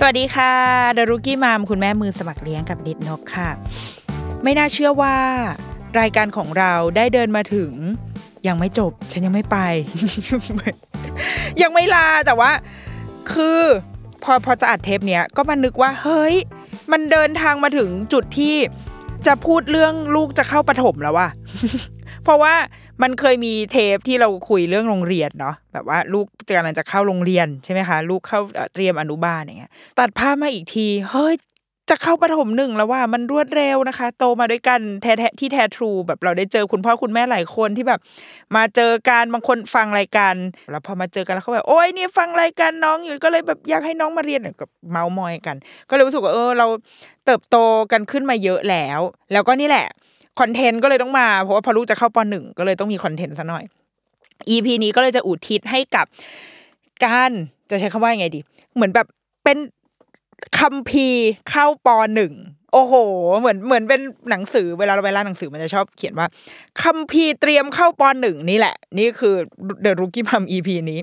สวัสดีค่ะดอะรุกี้มัมคุณแม่มือสมัครเลี้ยงกับนิดนกค่ะ ไม่น่าเชื่อว่า รายการของเราได้เดินมาถึง ยังไม่จบ ฉันยังไม่ไป ยังไม่ลาแต่ว่า คือพอพอจะอัดเทปเนี้ยก็มานึกว่า เฮ้ย มันเดินทางมาถึงจุดที่จะพูดเรื่องลูกจะเข้าประถมแล้วว่ะ เพราะว่ามันเคยมีเทปที่เราคุยเรื่องโรงเรียนเนาะแบบว่าลูกกำลังจะเข้าโรงเรียนใช่ไหมคะ ลูกเข้าเตรียมอนุบาลอย่างเงี้ยตัดภาพมาอีกทีเฮ้ยจะเข้าประถมหนึ่งแล้วว่ามันรวดเร็วนะคะ โตมาด้วยกันแท้ที่แท้ทรูแบบเราได้เจอคุณพ่อคุณแม่หลายคนที่แบบ มาเจอกันบางคนฟังรายการแล้วพอมาเจอกันแล้วเขาแบบโอ๊ยเนี่ยฟังรายการน้องอยู่ก็เลยแบบอยากให้น้องมาเรียนกับเมาส์มอยกัน ก็เลยรู้สึกว่าเออเราเติบโตกันขึ้นมาเยอะแล้ว แล้วก็นี่แหละ คอนเทนต์ก็เลยต้องมา เพราะว่าพอลูกจะเข้าปหนึ่งก็เลยต้องมีคอนเทนต์ซะหน่อย EP นี้ก็เลยจะอุทิศให้กับการจะใช้คำว่ายังไงดี เหมือนแบบเป็นคัมภีร์เข้าปหนึ่งโอ้โห เหมือนเหมือนเป็นหนังสือเวลาเราไปร้านหนังสือมันจะชอบเขียนว่าคัมภีร์เตรียมเข้าปหนึ่งนี่แหละ นี่คือ The Rookie Mom EP นี้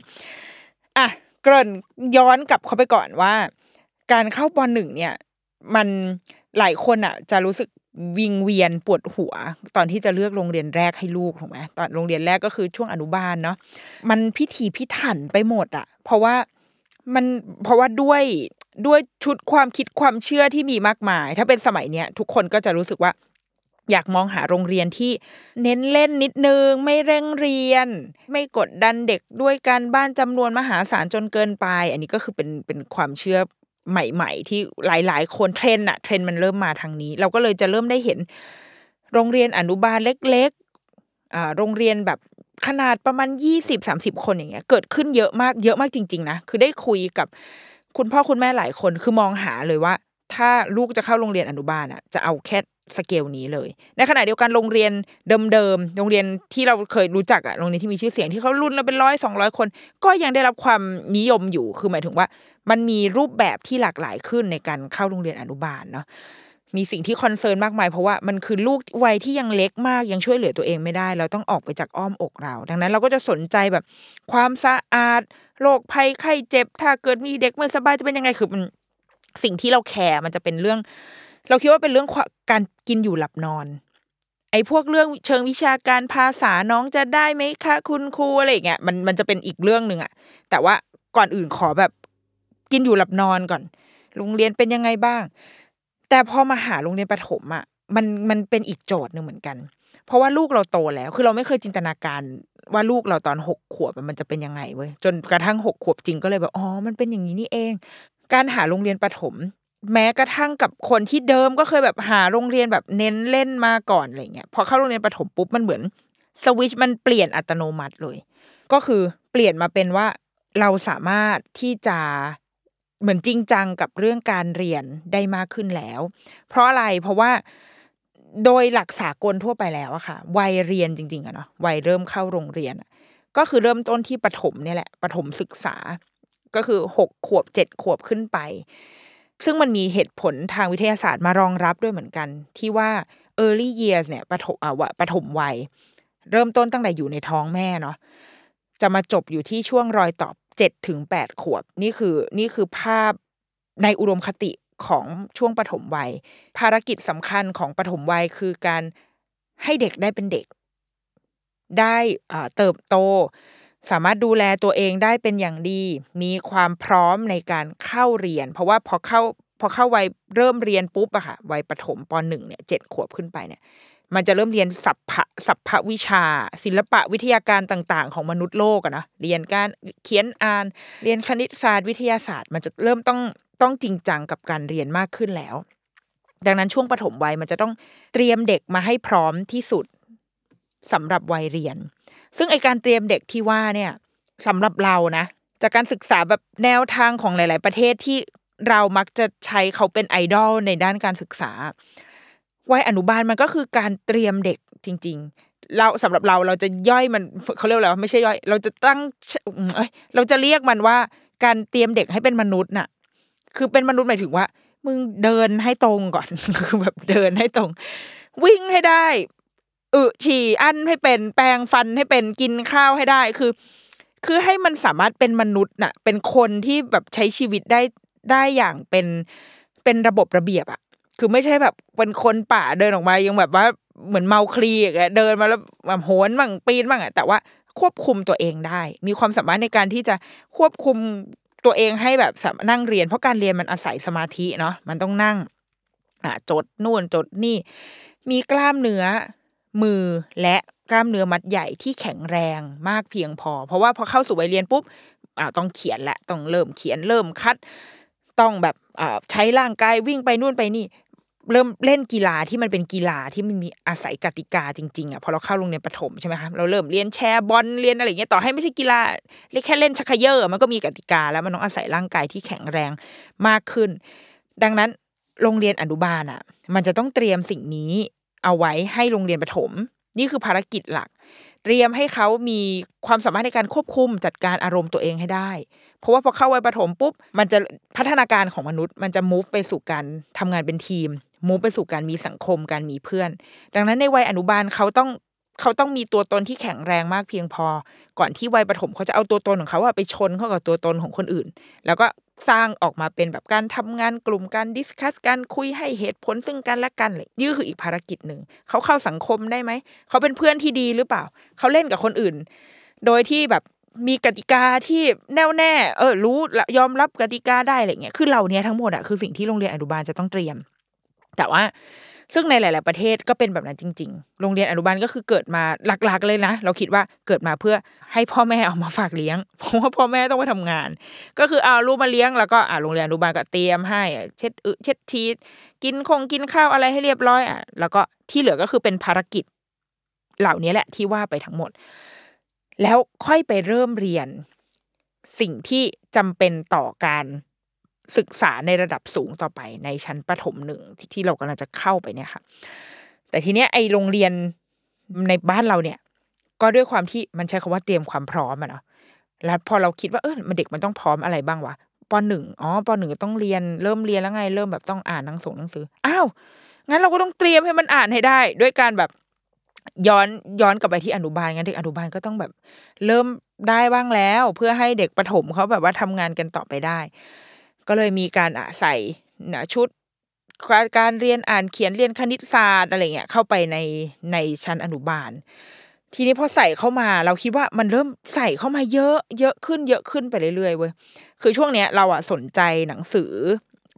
อะเกริ่นย้อนกลับเข้าไปก่อนว่า การเข้าปหนึ่งเนี่ย มันหลายคนอะ จะรู้สึก วิงเวียนปวดหัว ตอนที่จะเลือกโรงเรียนแรกให้ลูกถูกไหมตอนโรงเรียนแรกก็คือช่วงอนุบาลเนาะมันพิถีพิถันไปหมดอะเพราะว่ามันเพราะว่าด้วยด้วยชุดความคิดความเชื่อที่มีมากมาย ถ้าเป็นสมัยเนี้ยทุกคนก็จะรู้สึกว่า อยากมองหาโรงเรียนที่เน้นเล่นนิดนึง ไม่เร่งเรียน ไม่กดดันเด็กด้วยการบ้านจำนวนมหาศาลจนเกินไป อันนี้ก็คือเป็นเป็นความเชื่อ ใหม่ ๆ ที่หลาย ๆ คนเทรนอะเทรนมันเริ่มมาทางนี้ เราก็เลยจะเริ่มได้เห็น โรงเรียนอนุบาลเล็กๆอ่าโรงเรียนแบบขนาดประมาณยี่สิบสามสิบคนอย่างเงี้ย เกิดขึ้นเยอะมากเยอะมากจริง ๆ นะ คือได้คุยกับคุณพ่อคุณแม่หลายคนคือมองหาเลยว่า ถ้าลูกจะเข้าโรงเรียนอนุบาลอะจะเอาแค่ สเกลนี้เลย ในขณะเดียวกันโรงเรียนเดิมๆ โรงเรียนที่เราเคยรู้จักอะโรงเรียนที่มีชื่อเสียงที่เขารุ่นละเป็นร้อยสองร้อยคน ก็ยังได้รับความนิยมอยู่ คือหมายถึงว่า มันมีรูปแบบที่หลากหลายขึ้นในการเข้าโรงเรียนอนุบาลเนาะ มีสิ่งที่ concern มากมายเพราะว่ามันคือลูกวัยที่ยังเล็กมากยังช่วยเหลือตัวเองไม่ได้ เราต้องออกไปจากอ้อมอกเรา ดังนั้นเราก็จะสนใจแบบ ความสะอาดโรคภัยไข้เจ็บ ถ้าเกิดมีเด็กไม่สบายจะเป็นยังไง คือมันสิ่งที่เราแคร์มันจะเป็นเรื่อง เราคิดว่าเป็นเรื่องการกินอยู่หลับนอน ไอ้พวกเรื่องเชิงวิชาการภาษาน้องจะได้ไหมคะ คุณครูอะไรอย่างเงี้ยมันมันจะเป็นอีกเรื่องหนึ่งอะแต่ว่าก่อนอื่นขอแบบกินอยู่หลับนอนก่อน โรงเรียนเป็นยังไงบ้าง แต่พอมาหาโรงเรียนประถมอะมันมันเป็นอีกโจทย์หนึ่งเหมือนกัน เพราะว่าลูกเราโตแล้ว คือเราไม่เคยจินตนาการว่าลูกเราตอนหกขวบมันจะเป็นยังไงเว้ยจนกระทั่งหกขวบจริงก็เลยแบบอ๋อมันเป็นอย่างนี้นี่เอง การหาโรงเรียนประถม แม้กระทั่งกับคนที่เดิมก็เคยแบบหาโรงเรียนแบบเน้นเล่นมาก่อนอะไรเงี้ยพอเข้าโรงเรียนประถมปุ๊บมันเหมือนสวิชมันเปลี่ยนอัตโนมัติเลย ก็คือเปลี่ยนมาเป็นว่าเราสามารถที่จะเหมือนจริงจังกับเรื่องการเรียนได้มากขึ้นแล้ว เพราะอะไรเพราะว่าโดยหลักสากลทั่วไปแล้วอะค่ะ วัยเรียนจริงๆอะเนาะวัยเริ่มเข้าโรงเรียน ก็คือเริ่มต้นที่ประถมเนี่ยแหละประถมศึกษา ก็คือหกขวบเจ็ดขวบขึ้นไป ซึ่งมันมีเหตุผลทางวิทยาศาสตร์มารองรับด้วยเหมือนกัน ที่ว่า early years เนี่ยประถมอะวะประถมวัย เริ่มต้นตั้งแต่อยู่ในท้องแม่เนาะจะมาจบอยู่ที่ช่วงรอยต่อเจ็ดถึงแปดขวบ นี่คือนี่คือภาพในอุดมคติของช่วงปฐมวัย ภารกิจสำคัญของปฐมวัยคือการให้เด็กได้เป็นเด็ก ได้เติบโต สามารถดูแลตัวเองได้เป็นอย่างดี มีความพร้อมในการเข้าเรียน เพราะว่าพอเข้าพอเข้าวัยเริ่มเรียนปุ๊บอะค่ะวัยประถมปหนึ่งเนี่ยเจ็ดขวบขึ้นไปเนี่ย มันจะเริ่มเรียนสัพพะสัพพวิชา ศิลปะวิทยาการต่างๆ ของมนุษย์โลกอะนะเรียนการเขียนอ่าน เรียนคณิตศาสตร์วิทยาศาสตร์ มันจะเริ่มต้องต้องจริงจังกับการเรียนมากขึ้นแล้ว ดังนั้นช่วงปฐมวัยมันจะต้องเตรียมเด็กมาให้พร้อมที่สุดสำหรับวัยเรียน ซึ่งไอการเตรียมเด็กที่ว่าเนี่ยสำหรับเรานะ จากการศึกษาแบบแนวทางของหลาย ๆ ประเทศที่เรามักจะใช้เขาเป็นไอดอลในด้านการศึกษาวัยอนุบาลมันก็คือการเตรียมเด็กจริง ๆ เราสำหรับเราเราจะย่อยมันเขาเรียกอะไรวไม่ใช่ย่อย เราจะตั้งเอ้ยเราจะเรียกมันว่าการเตรียมเด็กให้เป็นมนุษย์น่ะ คือเป็นมนุษย์หมายถึงว่า มึงเดินให้ตรงก่อนคือแบบเดินให้ตรง วิ่งให้ได้ อึฉี่อั้นให้เป็นแปรงฟันให้เป็นกินข้าวให้ได้คือ คือให้มันสามารถเป็นมนุษย์น่ะ เป็นคนที่แบบใช้ชีวิตได้ได้อย่างเป็นเป็นระบบระเบียบอะคือไม่ใช่แบบเป็นคนป่าเดินออกมายังแบบว่าเหมือนเมาคลีอย่างเงี้ยเดินมาแล้วแบบโหนบ้างปีนบ้างอะแต่ว่าควบคุมตัวเองได้ มีความสามารถในการที่จะควบคุมตัวเองให้แบบนั่งเรียน เพราะการเรียนมันอาศัยสมาธิเนาะมันต้องนั่ง อ่าจดนู่นจดนี่ มีกล้ามเนื้อ มือและกล้ามเนื้อมัดใหญ่ที่แข็งแรงมากเพียงพอ เพราะว่าพอเข้าสู่วัยเรียนปุ๊บอ่าต้องเขียนและต้องเริ่มเขียนเริ่มคัด ต้องแบบอ่าใช้ร่างกายวิ่งไปนู่นไปนี่ เริ่มเล่นกีฬาที่มันเป็นกีฬาที่มันมีอาศัยกติกาจริงๆอะพอเราเข้าโรงเรียนประถมใช่ไหมคะเราเริ่มเรียนแชร์บอลเรียนอะไรเงี้ยต่อให้ไม่ใช่กีฬาเรียกแค่เล่นชักเยอมันก็มีกติกาแล้วมันต้องอาศัยร่างกายที่แข็งแรงมากขึ้น ดังนั้นโรงเรียนอนุบาลอะ มันจะต้องเตรียมสิ่งนี้ เอาไว้ให้โรงเรียนประถม นี่คือภารกิจหลัก เตรียมให้เขามีความสามารถในการควบคุมจัดการอารมณ์ตัวเองให้ได้ เพราะว่าพอเข้าวัยประถมปุ๊บ มันจะพัฒนาการของมนุษย์ มันจะ move ไปสู่การทำงานเป็นทีม move ไปสู่การมีสังคมการมีเพื่อน ดังนั้นในวัยอนุบาลเขาต้องเขาต้องมีตัวตนที่แข็งแรงมากเพียงพอ ก่อนที่วัยประถมเขาจะเอาตัวตนของเขาอะไปชนเข้ากับตัวตนของคนอื่น แล้วก็ สร้างออกมาเป็นแบบการทำงานกลุ่มการ discuss การคุยให้เหตุผลซึ่งกันและกันเลยนี่คืออีกภารกิจหนึ่งเขาเข้าสังคมได้ไหมเขาเป็นเพื่อนที่ดีหรือเปล่า เขาเล่นกับคนอื่น โดยที่แบบมีกติกาที่แน่วแน่เออรู้ยอมรับกติกาได้อะไรเงี้ยคือเหล่านี้ทั้งหมดอะคือสิ่งที่โรงเรียนอนุบาลจะต้องเตรียม แต่ว่า ซึ่งในหลาย ๆ ประเทศก็เป็นแบบนั้นจริง ๆ โรงเรียนอนุบาลก็คือเกิดมาหลัก ๆ เลยนะ เราคิดว่าเกิดมาเพื่อให้พ่อแม่เอามาฝากเลี้ยง เพราะว่าพ่อแม่ต้องไปทำงาน ก็คือเอาลูกมาเลี้ยงแล้วก็อ่าโรงเรียนอนุบาลก็เตรียมให้ เช็ดอึเช็ดชีสกินคงกินข้าวอะไรให้เรียบร้อยอะแล้วก็ที่เหลือก็คือเป็นภารกิจ เหล่านี้แหละที่ว่าไปทั้งหมด แล้วค่อยไปเริ่มเรียน สิ่งที่จำเป็นต่อการ ศึกษาในระดับสูงต่อไปในชั้นประถมหนึ่งที่เรากำลังจะเข้าไปเนี่ยค่ะ แต่ทีเนี้ยไอโรงเรียนในบ้านเราเนี่ย ก็ด้วยความที่มันใช้คำว่าเตรียมความพร้อมอะเนาะแล้วพอเราคิดว่าเออมันเด็กมันต้องพร้อมอะไรบ้างวะปหนึ่งอ๋อปหนึ่งต้องเรียนเริ่มเรียนแล้วไง เริ่มแบบต้องอ่านหนังสือหนังสืออ้าวงั้นเราก็ต้องเตรียมให้มันอ่านให้ได้ ด้วยการแบบย้อนย้อนกลับไปที่อนุบาลงั้นเด็กอนุบาลก็ต้องแบบ เริ่มได้บ้างแล้ว เพื่อให้เด็กประถมเขาแบบว่าทำงานกันต่อไปได้ ก็เลยมีการอะใส่นะชุดการการเรียนอ่านเขียนเรียนคณิตศาสตร์อะไรเงี้ยเข้าไปในในชั้นอนุบาล ทีนี้พอใส่เข้ามาเราคิดว่ามันเริ่มใส่เข้ามาเยอะเยอะขึ้นเยอะขึ้นไปเรื่อยๆเว้ยคือช่วงเนี้ยเราอะสนใจหนังสือ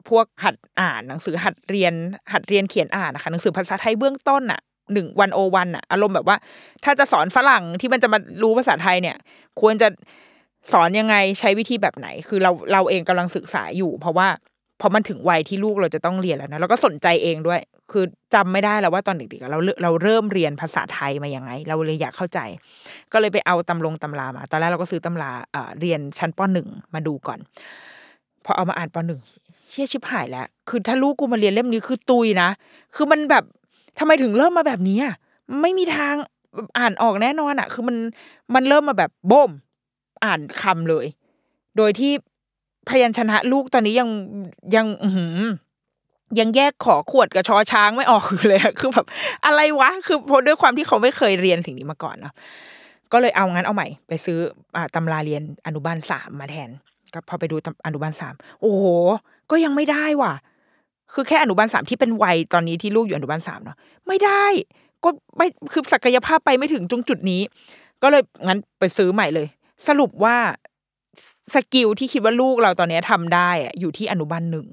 พวกหัดอ่านหนังสือหัดเรียนหัดเรียนเขียนอ่านนะคะหนังสือภาษาไทยเบื้องต้นอะหนึ่งวันโอวันอะอารมณ์แบบว่า ถ้าจะสอนฝรั่งที่มันจะมารู้ภาษาไทยเนี่ย ควรจะ สอนยังไงใช้วิธีแบบไหน คือเราเราเองกำลังศึกษาอยู่ เพราะว่าพอมันถึงวัยที่ลูกเราจะต้องเรียนแล้วนะเราก็สนใจเองด้วย คือจำไม่ได้แล้วว่าตอนเด็กๆเราเราเริ่มเรียนภาษาไทยมายังไง เราเลยอยากเข้าใจ ก็เลยไปเอาตำลงตำรามา ตอนแรกเราก็ซื้อตำราเรียนชั้นปหนึ่งมาดูก่อนพอเอามาอ่านปหนึ่งเชี่ยชิบหายแล้ว คือถ้าลูกกูมาเรียนเล่มนี้คือตุยนะ คือมันแบบทำไมถึงเริ่มมาแบบนี้อะไม่มีทางอ่านออกแน่นอนอะ คือมันมันเริ่มมาแบบโบม อ่านคำเลย โดยที่พยัญชนะลูกตอนนี้ยังยังอืยังแยกขอขวดกับชอช้างไม่ออกเลยคือแบบอะไรวะ คือเพราะด้วยความที่เขาไม่เคยเรียนสิ่งนี้มาก่อนเนาะก็เลยเอางั้นเอาใหม่ ไปซื้ออ่าตำราเรียนอนุบาลสามมาแทนก็พอไปดูตำอนุบาลสามโอ้โห ก็ยังไม่ได้ว่ะ คือแค่อนุบาลสามที่เป็นวัยตอนนี้ที่ลูกอยู่อนุบาลสามเนาะไม่ได้ ก็ไม่คือศักยภาพไปไม่ถึงตรงจุดนี้ ก็เลยงั้นไปซื้อใหม่เลย สรุปว่าสกิลที่คิดว่าลูกเราตอนนี้ยทำได้อะอยู่ที่อนุบาลหนึ่ง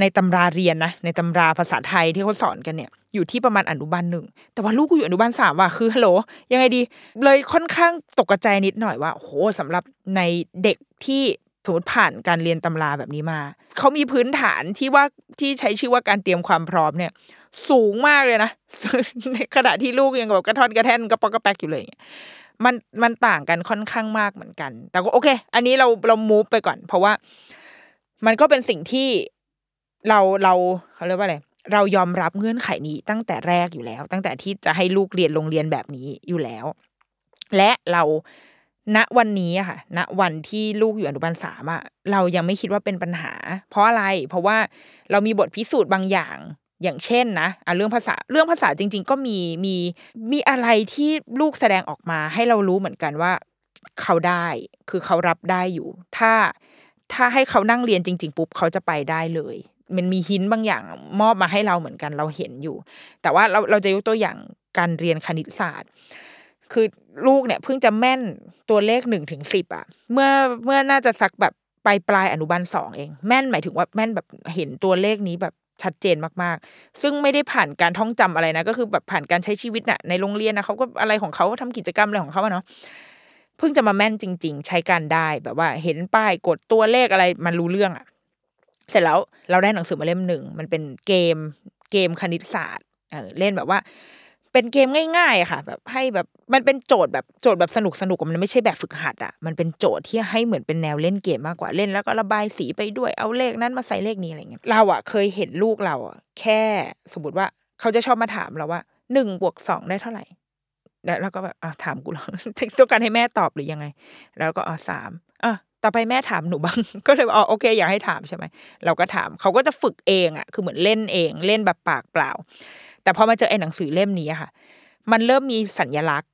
ในตำราเรียนนะในตำราภาษาไทยที่เขาสอนกันเนี่ยอยู่ที่ประมาณอนุบาลหนึ่งแต่ว่าลูกกูอยู่อนุบาลสามว่ะคือฮัลโหลยังไงดี เลยค่อนข้างตกใจนิดหน่อยว่าโหสำหรับในเด็กที่สมมติผ่านการเรียนตำราแบบนี้มา เขามีพื้นฐานที่ว่าที่ใช้ชื่อว่าการเตรียมความพร้อมเนี่ย สูงมากเลยนะในขณะที่ลูกยังแบบกระท่อนกระแท่นกระปอกกระแปกอยู่เลยอย่างเงี้ย มันมันต่างกันค่อนข้างมากเหมือนกัน แต่ก็โอเค อันนี้เราเรามูฟไปก่อน เพราะว่ามันก็เป็นสิ่งที่เราเราเขาเรียกว่าอะไรเรายอมรับเงื่อนไขนี้ตั้งแต่แรกอยู่แล้ว ตั้งแต่ที่จะให้ลูกเรียนโรงเรียนแบบนี้อยู่แล้ว และเราณวันนี้อะค่ะณวันที่ลูกอยู่อนุบาลสามอะเรายังไม่คิดว่าเป็นปัญหา เพราะอะไร เพราะว่าเรามีบทพิสูจน์บางอย่าง อย่างเช่นนะอะเรื่องภาษาเรื่องภาษาจริง ๆ ก็มีมีมีอะไรที่ลูกแสดงออกมา ให้เรารู้เหมือนกันว่าเขาได้คือเขารับได้อยู่ ถ้าถ้าให้เขานั่งเรียนจริง ๆ ปุ๊บเขาจะไปได้เลย มันมีหินบางอย่างมอบมาให้เราเหมือนกันเราเห็นอยู่ แต่ว่าเราเราจะยกตัวอย่างการเรียนคณิตศาสตร์ คือลูกเนี่ยเพิ่งจะแม่นตัวเลขหนึ่งถึงสิบอะเมื่อเมื่อน่าจะสักแบบปลายปลายอนุบาลสองเอง แม่นหมายถึงว่าแม่นแบบเห็นตัวเลขนี้แบบ ชัดเจนมากๆ ซึ่งไม่ได้ผ่านการท่องจำอะไรนะ ก็คือแบบผ่านการใช้ชีวิตน่ะในโรงเรียนนะเขาก็อะไรของเขาทำกิจกรรมอะไรของเขาเนาะเพิ่งจะมาแม่นจริง ๆ ใช้การได้แบบว่าเห็นป้ายกดตัวเลขอะไรมันรู้เรื่องอะเสร็จแล้วเราได้หนังสือมาเล่มหนึ่งมันเป็นเกมเกมคณิตศาสตร์เออเล่นแบบว่า เป็นเกมง่ายๆค่ะ แบบให้แบบมันเป็นโจทย์แบบโจทย์แบบสนุกสนุกมันไม่ใช่แบบฝึกหัดอะมันเป็นโจทย์ที่ให้เหมือนเป็นแนวเล่นเกมมากกว่าเล่นแล้วก็ระบายสีไปด้วยเอาเลขนั้นมาใส่เลขนี้อะไรเงี้ยเราอะเคยเห็นลูกเราอะแค่สมมติว่าเขาจะชอบมาถามเราว่าหนึ่งบวกสองได้เท่าไหร่แล้วก็แบบอะถามกูเหรอต้องการให้แม่ตอบหรือยังไง แล้วก็อ๋อสามอะต่อไปแม่ถามหนูบ้าง ก็เลยบอกอ๋อโอเค อยากให้ถามใช่ไหมเราก็ถามเขาก็จะฝึกเองอะ คือเหมือนเล่นเอง เล่นแบบปากเปล่า แต่พอมาเจอไอ้หนังสือเล่มนี้ค่ะ มันเริ่มมีสัญลักษณ์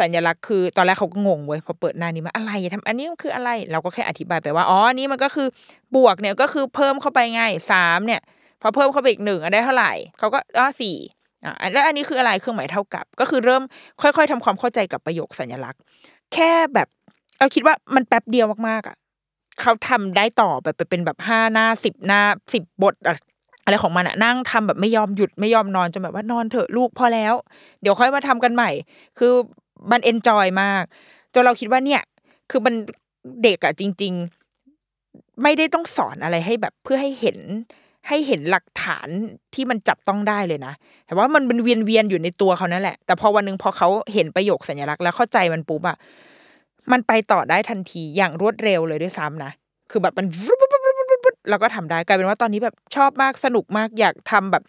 สัญลักษณ์คือ ตอนแรกเขาก็งงเว้ยพอเปิดหน้านี้มาอะไรทำอันนี้มันคืออะไร เราก็แค่อธิบายไปว่าอ๋ออันนี้มันก็คือบวกเนี่ยก็คือเพิ่มเข้าไปไงสามเนี่ย พอเพิ่มเข้าไปอีกหนึ่งได้เท่าไหร่เขาก็อ๋อสี่อะแล้วอันนี้คืออะไรเครื่องหมายเท่ากับ ก็คือเริ่มค่อย ๆทำความเข้าใจกับประโยคสัญลักษณ์ แค่แบบเราคิดว่ามันแป๊บเดียวมากๆอะเขาทำได้ต่อแบบไปเป็นแบบห้าหน้าสิบหน้าสิบบท อะไรของมันอะนั่งทำแบบไม่ยอมหยุดไม่ยอมนอนจนแบบว่านอนเถอะลูกพอแล้ว เดี๋ยวค่อยมาทำกันใหม่ คือมันเอนจอยมากจนเราคิดว่าเนี่ย คือมันเด็กอะจริง ๆ ไม่ได้ต้องสอนอะไรให้แบบเพื่อให้เห็นให้เห็นหลักฐานที่มันจับต้องได้เลยนะ แต่ว่ามันเป็นเวียนเวียนๆอยู่ในตัวเขานั่นแหละ แต่พอวันนึงพอเขาเห็นประโยคสัญลักษณ์แล้วเข้าใจมันปุ๊บอะมันไปต่อได้ทันทีอย่างรวดเร็วเลยด้วยซ้ำนะ คือแบบมัน เราก็ทำได้กลายเป็นว่าตอนนี้แบบชอบมากสนุกมากอยากทำแบบ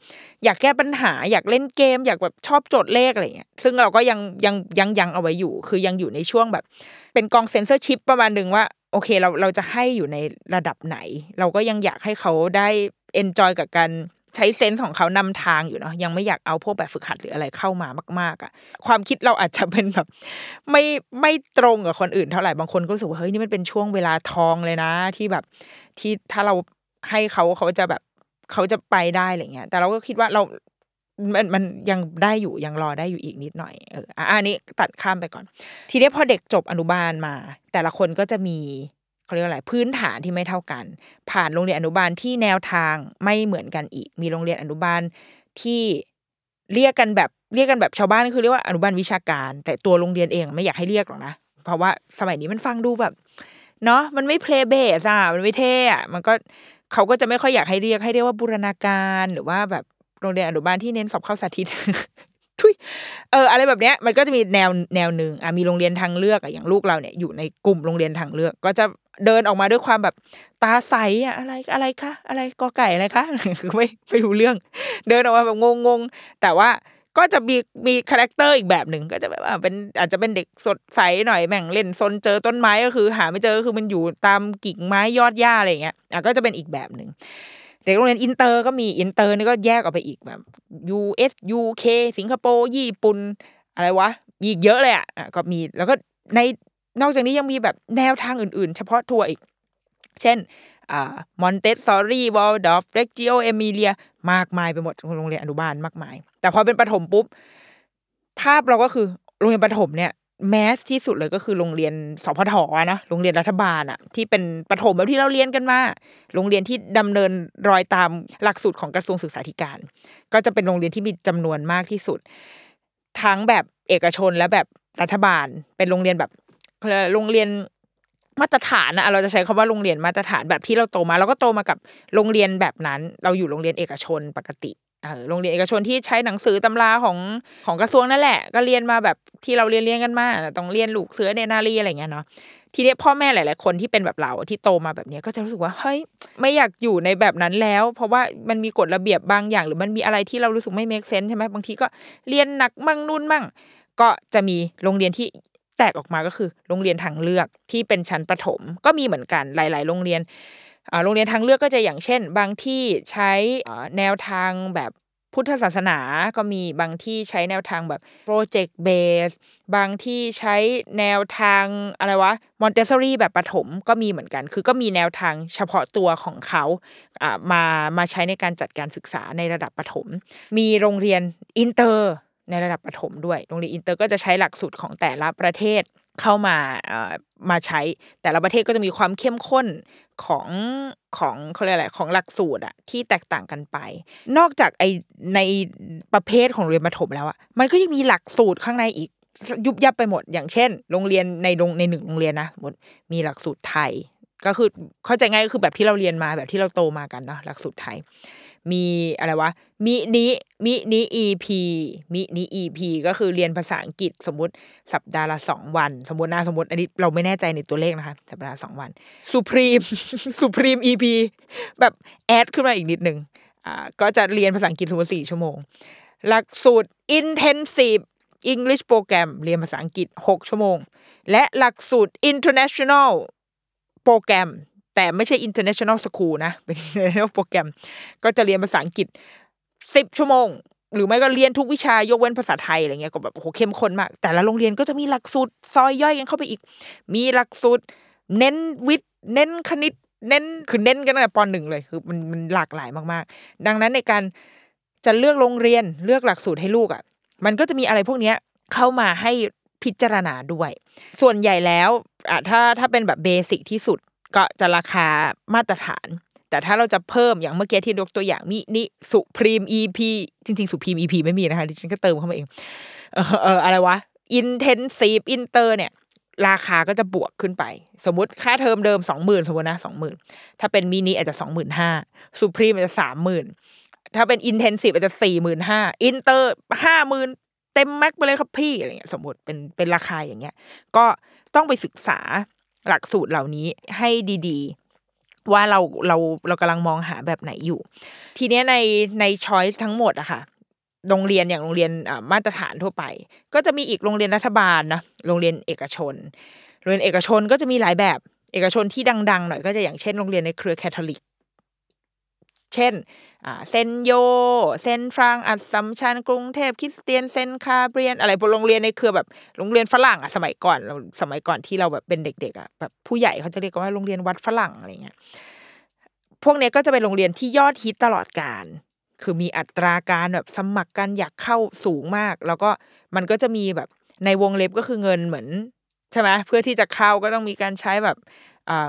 อยากแก้ปัญหา อยากเล่นเกม อยากแบบชอบโจทย์เลขอะไรเงี้ยซึ่งเราก็ยังยังยังยังเอาไว้อยู่ คือยังอยู่ในช่วงแบบ เป็นกองเซนเซอร์ชิปประมาณหนึ่งว่าโอเคเราเราจะให้อยู่ในระดับไหน เราก็ยังอยากให้เขาได้ enjoy กับการ ใช้ sense ของเขานำทางอยู่เนาะยังไม่อยากเอาพวกแบบฝึกหัดหรืออะไรเข้ามามาก ๆอะ่ะ ความคิดเราอาจจะเป็นแบบ ไม่ไม่ตรงกับคนอื่นเท่าไหร่บางคนก็รู้สึกว่าเฮ้ยนี่มันเป็นช่วงเวลาทองเลยนะ ที่แบบที่ถ้าเราให้เขาเขาจะแบบเขาจะไปได้อะไรเงี้ย แต่เราก็คิดว่าเรา มันมันยังได้อยู่ยังรอได้อยู่อีกนิดหน่อยเอออันนี้ตัดข้ามไปก่อน ทีนี้พอเด็กจบอนุบาลมา แต่ละคนก็จะมี เขาเรียกอะไรพื้นฐานที่ไม่เท่ากัน ผ่านโรงเรียนอนุบาลที่แนวทางไม่เหมือนกันอีก มีโรงเรียนอนุบาลที่เรียกกันแบบเรียกกันแบบชาวบ้านคือเรียกว่าอนุบาลวิชาการ แต่ตัวโรงเรียนเองไม่อยากให้เรียกหรอกนะเพราะว่าสมัยนี้มันฟังดูแบบเนาะมันไม่เพลย์เบสอะมันไม่เท่อะมันก็เขาก็จะไม่ค่อยอยากให้เรียกให้เรียกว่าบูรณาการหรือว่าแบบโรงเรียนอนุบาลที่เน้นสอบเข้าสาธิตทุยเอออะไรแบบเนี้ยมันก็จะมีแนวแนวหนึ่งอะมีโรงเรียนทางเลือกอะอย่างลูกเราเนี่ยอยู่ในกลุ่มโรงเรียนทางเลือก ก็จะ เดินออกมาด้วยความแบบตาใสอะอะไรอะไรคะอะไรกอไก่อะไรคะคือไม่ไม่รู้เรื่อง เดินออกมาแบบงงๆแต่ว่าก็จะมีมี character อีกแบบหนึ่งก็จะแบบว่าเป็นอาจจะเป็นเด็กสดใสหน่อยแม่งเล่นซนเจอต้นไม้ก็คือ หาไม่เจอคือมันอยู่ตามกิ่งไม้ยอดหญ้าอะไรอย่างเงี้ยอะก็จะเป็นอีกแบบหนึ่งเด็กโรงเรียนอินเตอร์ก็มีอินเตอร์นี่ก็แยกออกไปอีกแบบ US UK สิงคโปร์ญี่ปุ่นอะไรวะอีกเยอะเลยอะอะก็มีแล้วก็ใน นอกจากนี้ยังมีแบบแนวทางอื่นๆ เฉพาะตัวร์อีก เช่นมอนเตสซอรี่วอลดอร์ฟเรกจิโอเอมิเลียมากมายไปหมดโรงเรียนอนุบาลมากมาย แต่พอเป็นประถมปุ๊บ ภาพเราก็คือโรงเรียนประถมเนี่ย mass ที่สุดเลยก็คือโรงเรียนสพฐอะนะโรงเรียนรัฐบาลอะที่เป็นประถมแบบที่เราเรียนกันมาโรงเรียนที่ดำเนินรอยตามหลักสูตรของกระทรวงศึกษาธิการ ก็จะเป็นโรงเรียนที่มีจำนวนมากที่สุด ทั้งแบบเอกชนและแบบรัฐบาล เป็นโรงเรียนแบบ โรงเรียนมาตรฐานนะเราจะใช้คำว่าโรงเรียนมาตรฐานแบบที่เราโตมา เราก็โตมากับโรงเรียนแบบนั้น เราอยู่โรงเรียนเอกชนปกติเออโรงเรียนเอกชนที่ใช้หนังสือตำราของของกระทรวงนั่นแหละ ก็เรียนมาแบบที่เราเรียนเรียนกันมาต้องเรียนลูกเสือเนนารีอะไรเงี้ยเนาะทีนี้พ่อแม่หลาย ๆ คนที่เป็นแบบเราที่โตมาแบบนี้ก็จะรู้สึกว่าเฮ้ยไม่อยากอยู่ในแบบนั้นแล้ว เพราะว่ามันมีกฎระเบียบบางอย่าง หรือมันมีอะไรที่เรารู้สึกไม่ make sense ใช่ไหมบางทีก็เรียนหนักมั่งนู่นมั่ง ก็จะมีโรงเรียนที่ แตกออกมาก็คือโรงเรียนทางเลือกที่เป็นชั้นประถม ก็มีเหมือนกันหลาย ๆ โรงเรียนโรงเรียนทางเลือกก็จะอย่างเช่น บางที่ใช้แนวทางแบบพุทธศาสนาก็มีบางที่ใช้แนวทางแบบโปรเจกต์เบสบางที่ใช้แนวทางอะไรวะมอนเตสซอรี่แบบประถมก็มีเหมือนกัน คือก็มีแนวทางเฉพาะตัวของเขาอ่ามามาใช้ในการจัดการศึกษาในระดับประถมมีโรงเรียนอินเตอร์ ในระดับประถมด้วย โรงเรียนอินเตอร์ก็จะใช้หลักสูตรของแต่ละประเทศเข้ามาเอ่อมาใช้ แต่ละประเทศก็จะมีความเข้มข้นของของเขาเรียกอะไรของหลักสูตรอะที่แตกต่างกันไป นอกจากไอในประเภทของเรียนประถมแล้วอะมันก็ยังมีหลักสูตรข้างในอีกยุบยับไปหมด อย่างเช่น โรงเรียนในโรงในหนึ่งโรงเรียนนะสมมติมีหลักสูตรไทย ก็คือเข้าใจง่ายก็คือแบบที่เราเรียนมาแบบที่เราโตมากันเนาะหลักสูตรไทย มีอะไรวะ mini mini EP mini EP ก็คือเรียนภาษาอังกฤษสมมติสัปดาห์ละสองวัน สมมตินะสมมติอันนี้เราไม่แน่ใจในตัวเลขนะคะ สัปดาห์สองวัน supreme supreme EP แบบ add ขึ้นมาอีกนิดนึงอ่าก็จะเรียนภาษาอังกฤษสมมติสี่ชั่วโมง หลักสูตร intensive English โปรแกรมเรียนภาษาอังกฤษ 6 ชั่วโมง และหลักสูตร international โปรแกรม แต่ไม่ใช่ international school นะ เป็น international โปรแกรม ก็จะเรียนภาษาอังกฤษ10ชั่วโมง หรือไม่ก็เรียนทุกวิชายกเว้นภาษาไทยอะไรเงี้ยก็แบบโอ้โหเข้มข้นมาก แต่ละโรงเรียนก็จะมีหลักสูตรซอยย่อยกันเข้าไปอีก มีหลักสูตรเน้นวิทย์เน้นคณิต เน้นคือเน้นกันตั้งแต่ปหนึ่งเลยคือมันมันหลากหลายมากๆ ดังนั้นในการจะเลือกโรงเรียนเลือกหลักสูตรให้ลูกอะ มันก็จะมีอะไรพวกเนี้ยเข้ามาให้พิจารณาด้วย ส่วนใหญ่แล้วอะถ้าถ้าเป็นแบบเบสิกที่สุด ก็จะราคามาตรฐาน แต่ถ้าเราจะเพิ่มอย่างเมื่อกี้ที่ยกตัวอย่างมินิสุพรีม EP จริง ๆ สุพรีม EP ไม่มีนะคะดิฉันก็เติมเข้ามาเอง เออเอออะไรวะ intensive inter เนี่ย ราคาก็จะบวกขึ้นไป สมมติค่าเทอมเดิมสองหมื่นสมมตินะสองหมื่นถ้าเป็นมินิอาจจะสองหมื่นห้า supreme อาจจะสามหมื่นถ้าเป็น intensive อาจจะสี่หมื่นห้าอินเตอร์ห้าหมื่นเต็ม max ไปเลยครับพี่อะไรเงี้ยสมมติเป็นเป็นราคาอย่างเงี้ย ก็ต้องไปศึกษา หลักสูตรเหล่านี้ให้ดีๆ ว่าเราเราเรากำลังมองหาแบบไหนอยู่ ทีเนี้ยในใน choice ทั้งหมดอะค่ะโรงเรียนอย่างโรงเรียนอ่ามาตรฐานทั่วไป ก็จะมีอีกโรงเรียนรัฐบาลนะโรงเรียนเอกชน โรงเรียนเอกชนก็จะมีหลายแบบเอกชนที่ดังๆหน่อยก็จะอย่างเช่นโรงเรียนในเครือแคทอลิก เช่นเซนโย เซนฟรางอัสสัมชัญกรุงเทพคริสเตียน เซนคาเบรียน อะไรพวกโรงเรียนในเครือแบบโรงเรียนฝรั่งอะสมัยก่อนเราสมัยก่อนที่เราแบบเป็นเด็กๆอะแบบผู้ใหญ่เขาจะเรียกว่าโรงเรียนวัดฝรั่งอะไรเงี้ยพวกนี้ก็จะเป็นโรงเรียนที่ยอดฮิตตลอดการคือมีอัตราการแบบสมัครกันอยากเข้าสูงมาก แล้วก็มันก็จะมีแบบในวงเล็บก็คือเงินเหมือนใช่ไหมเพื่อที่จะเข้าก็ต้องมีการใช้แบบ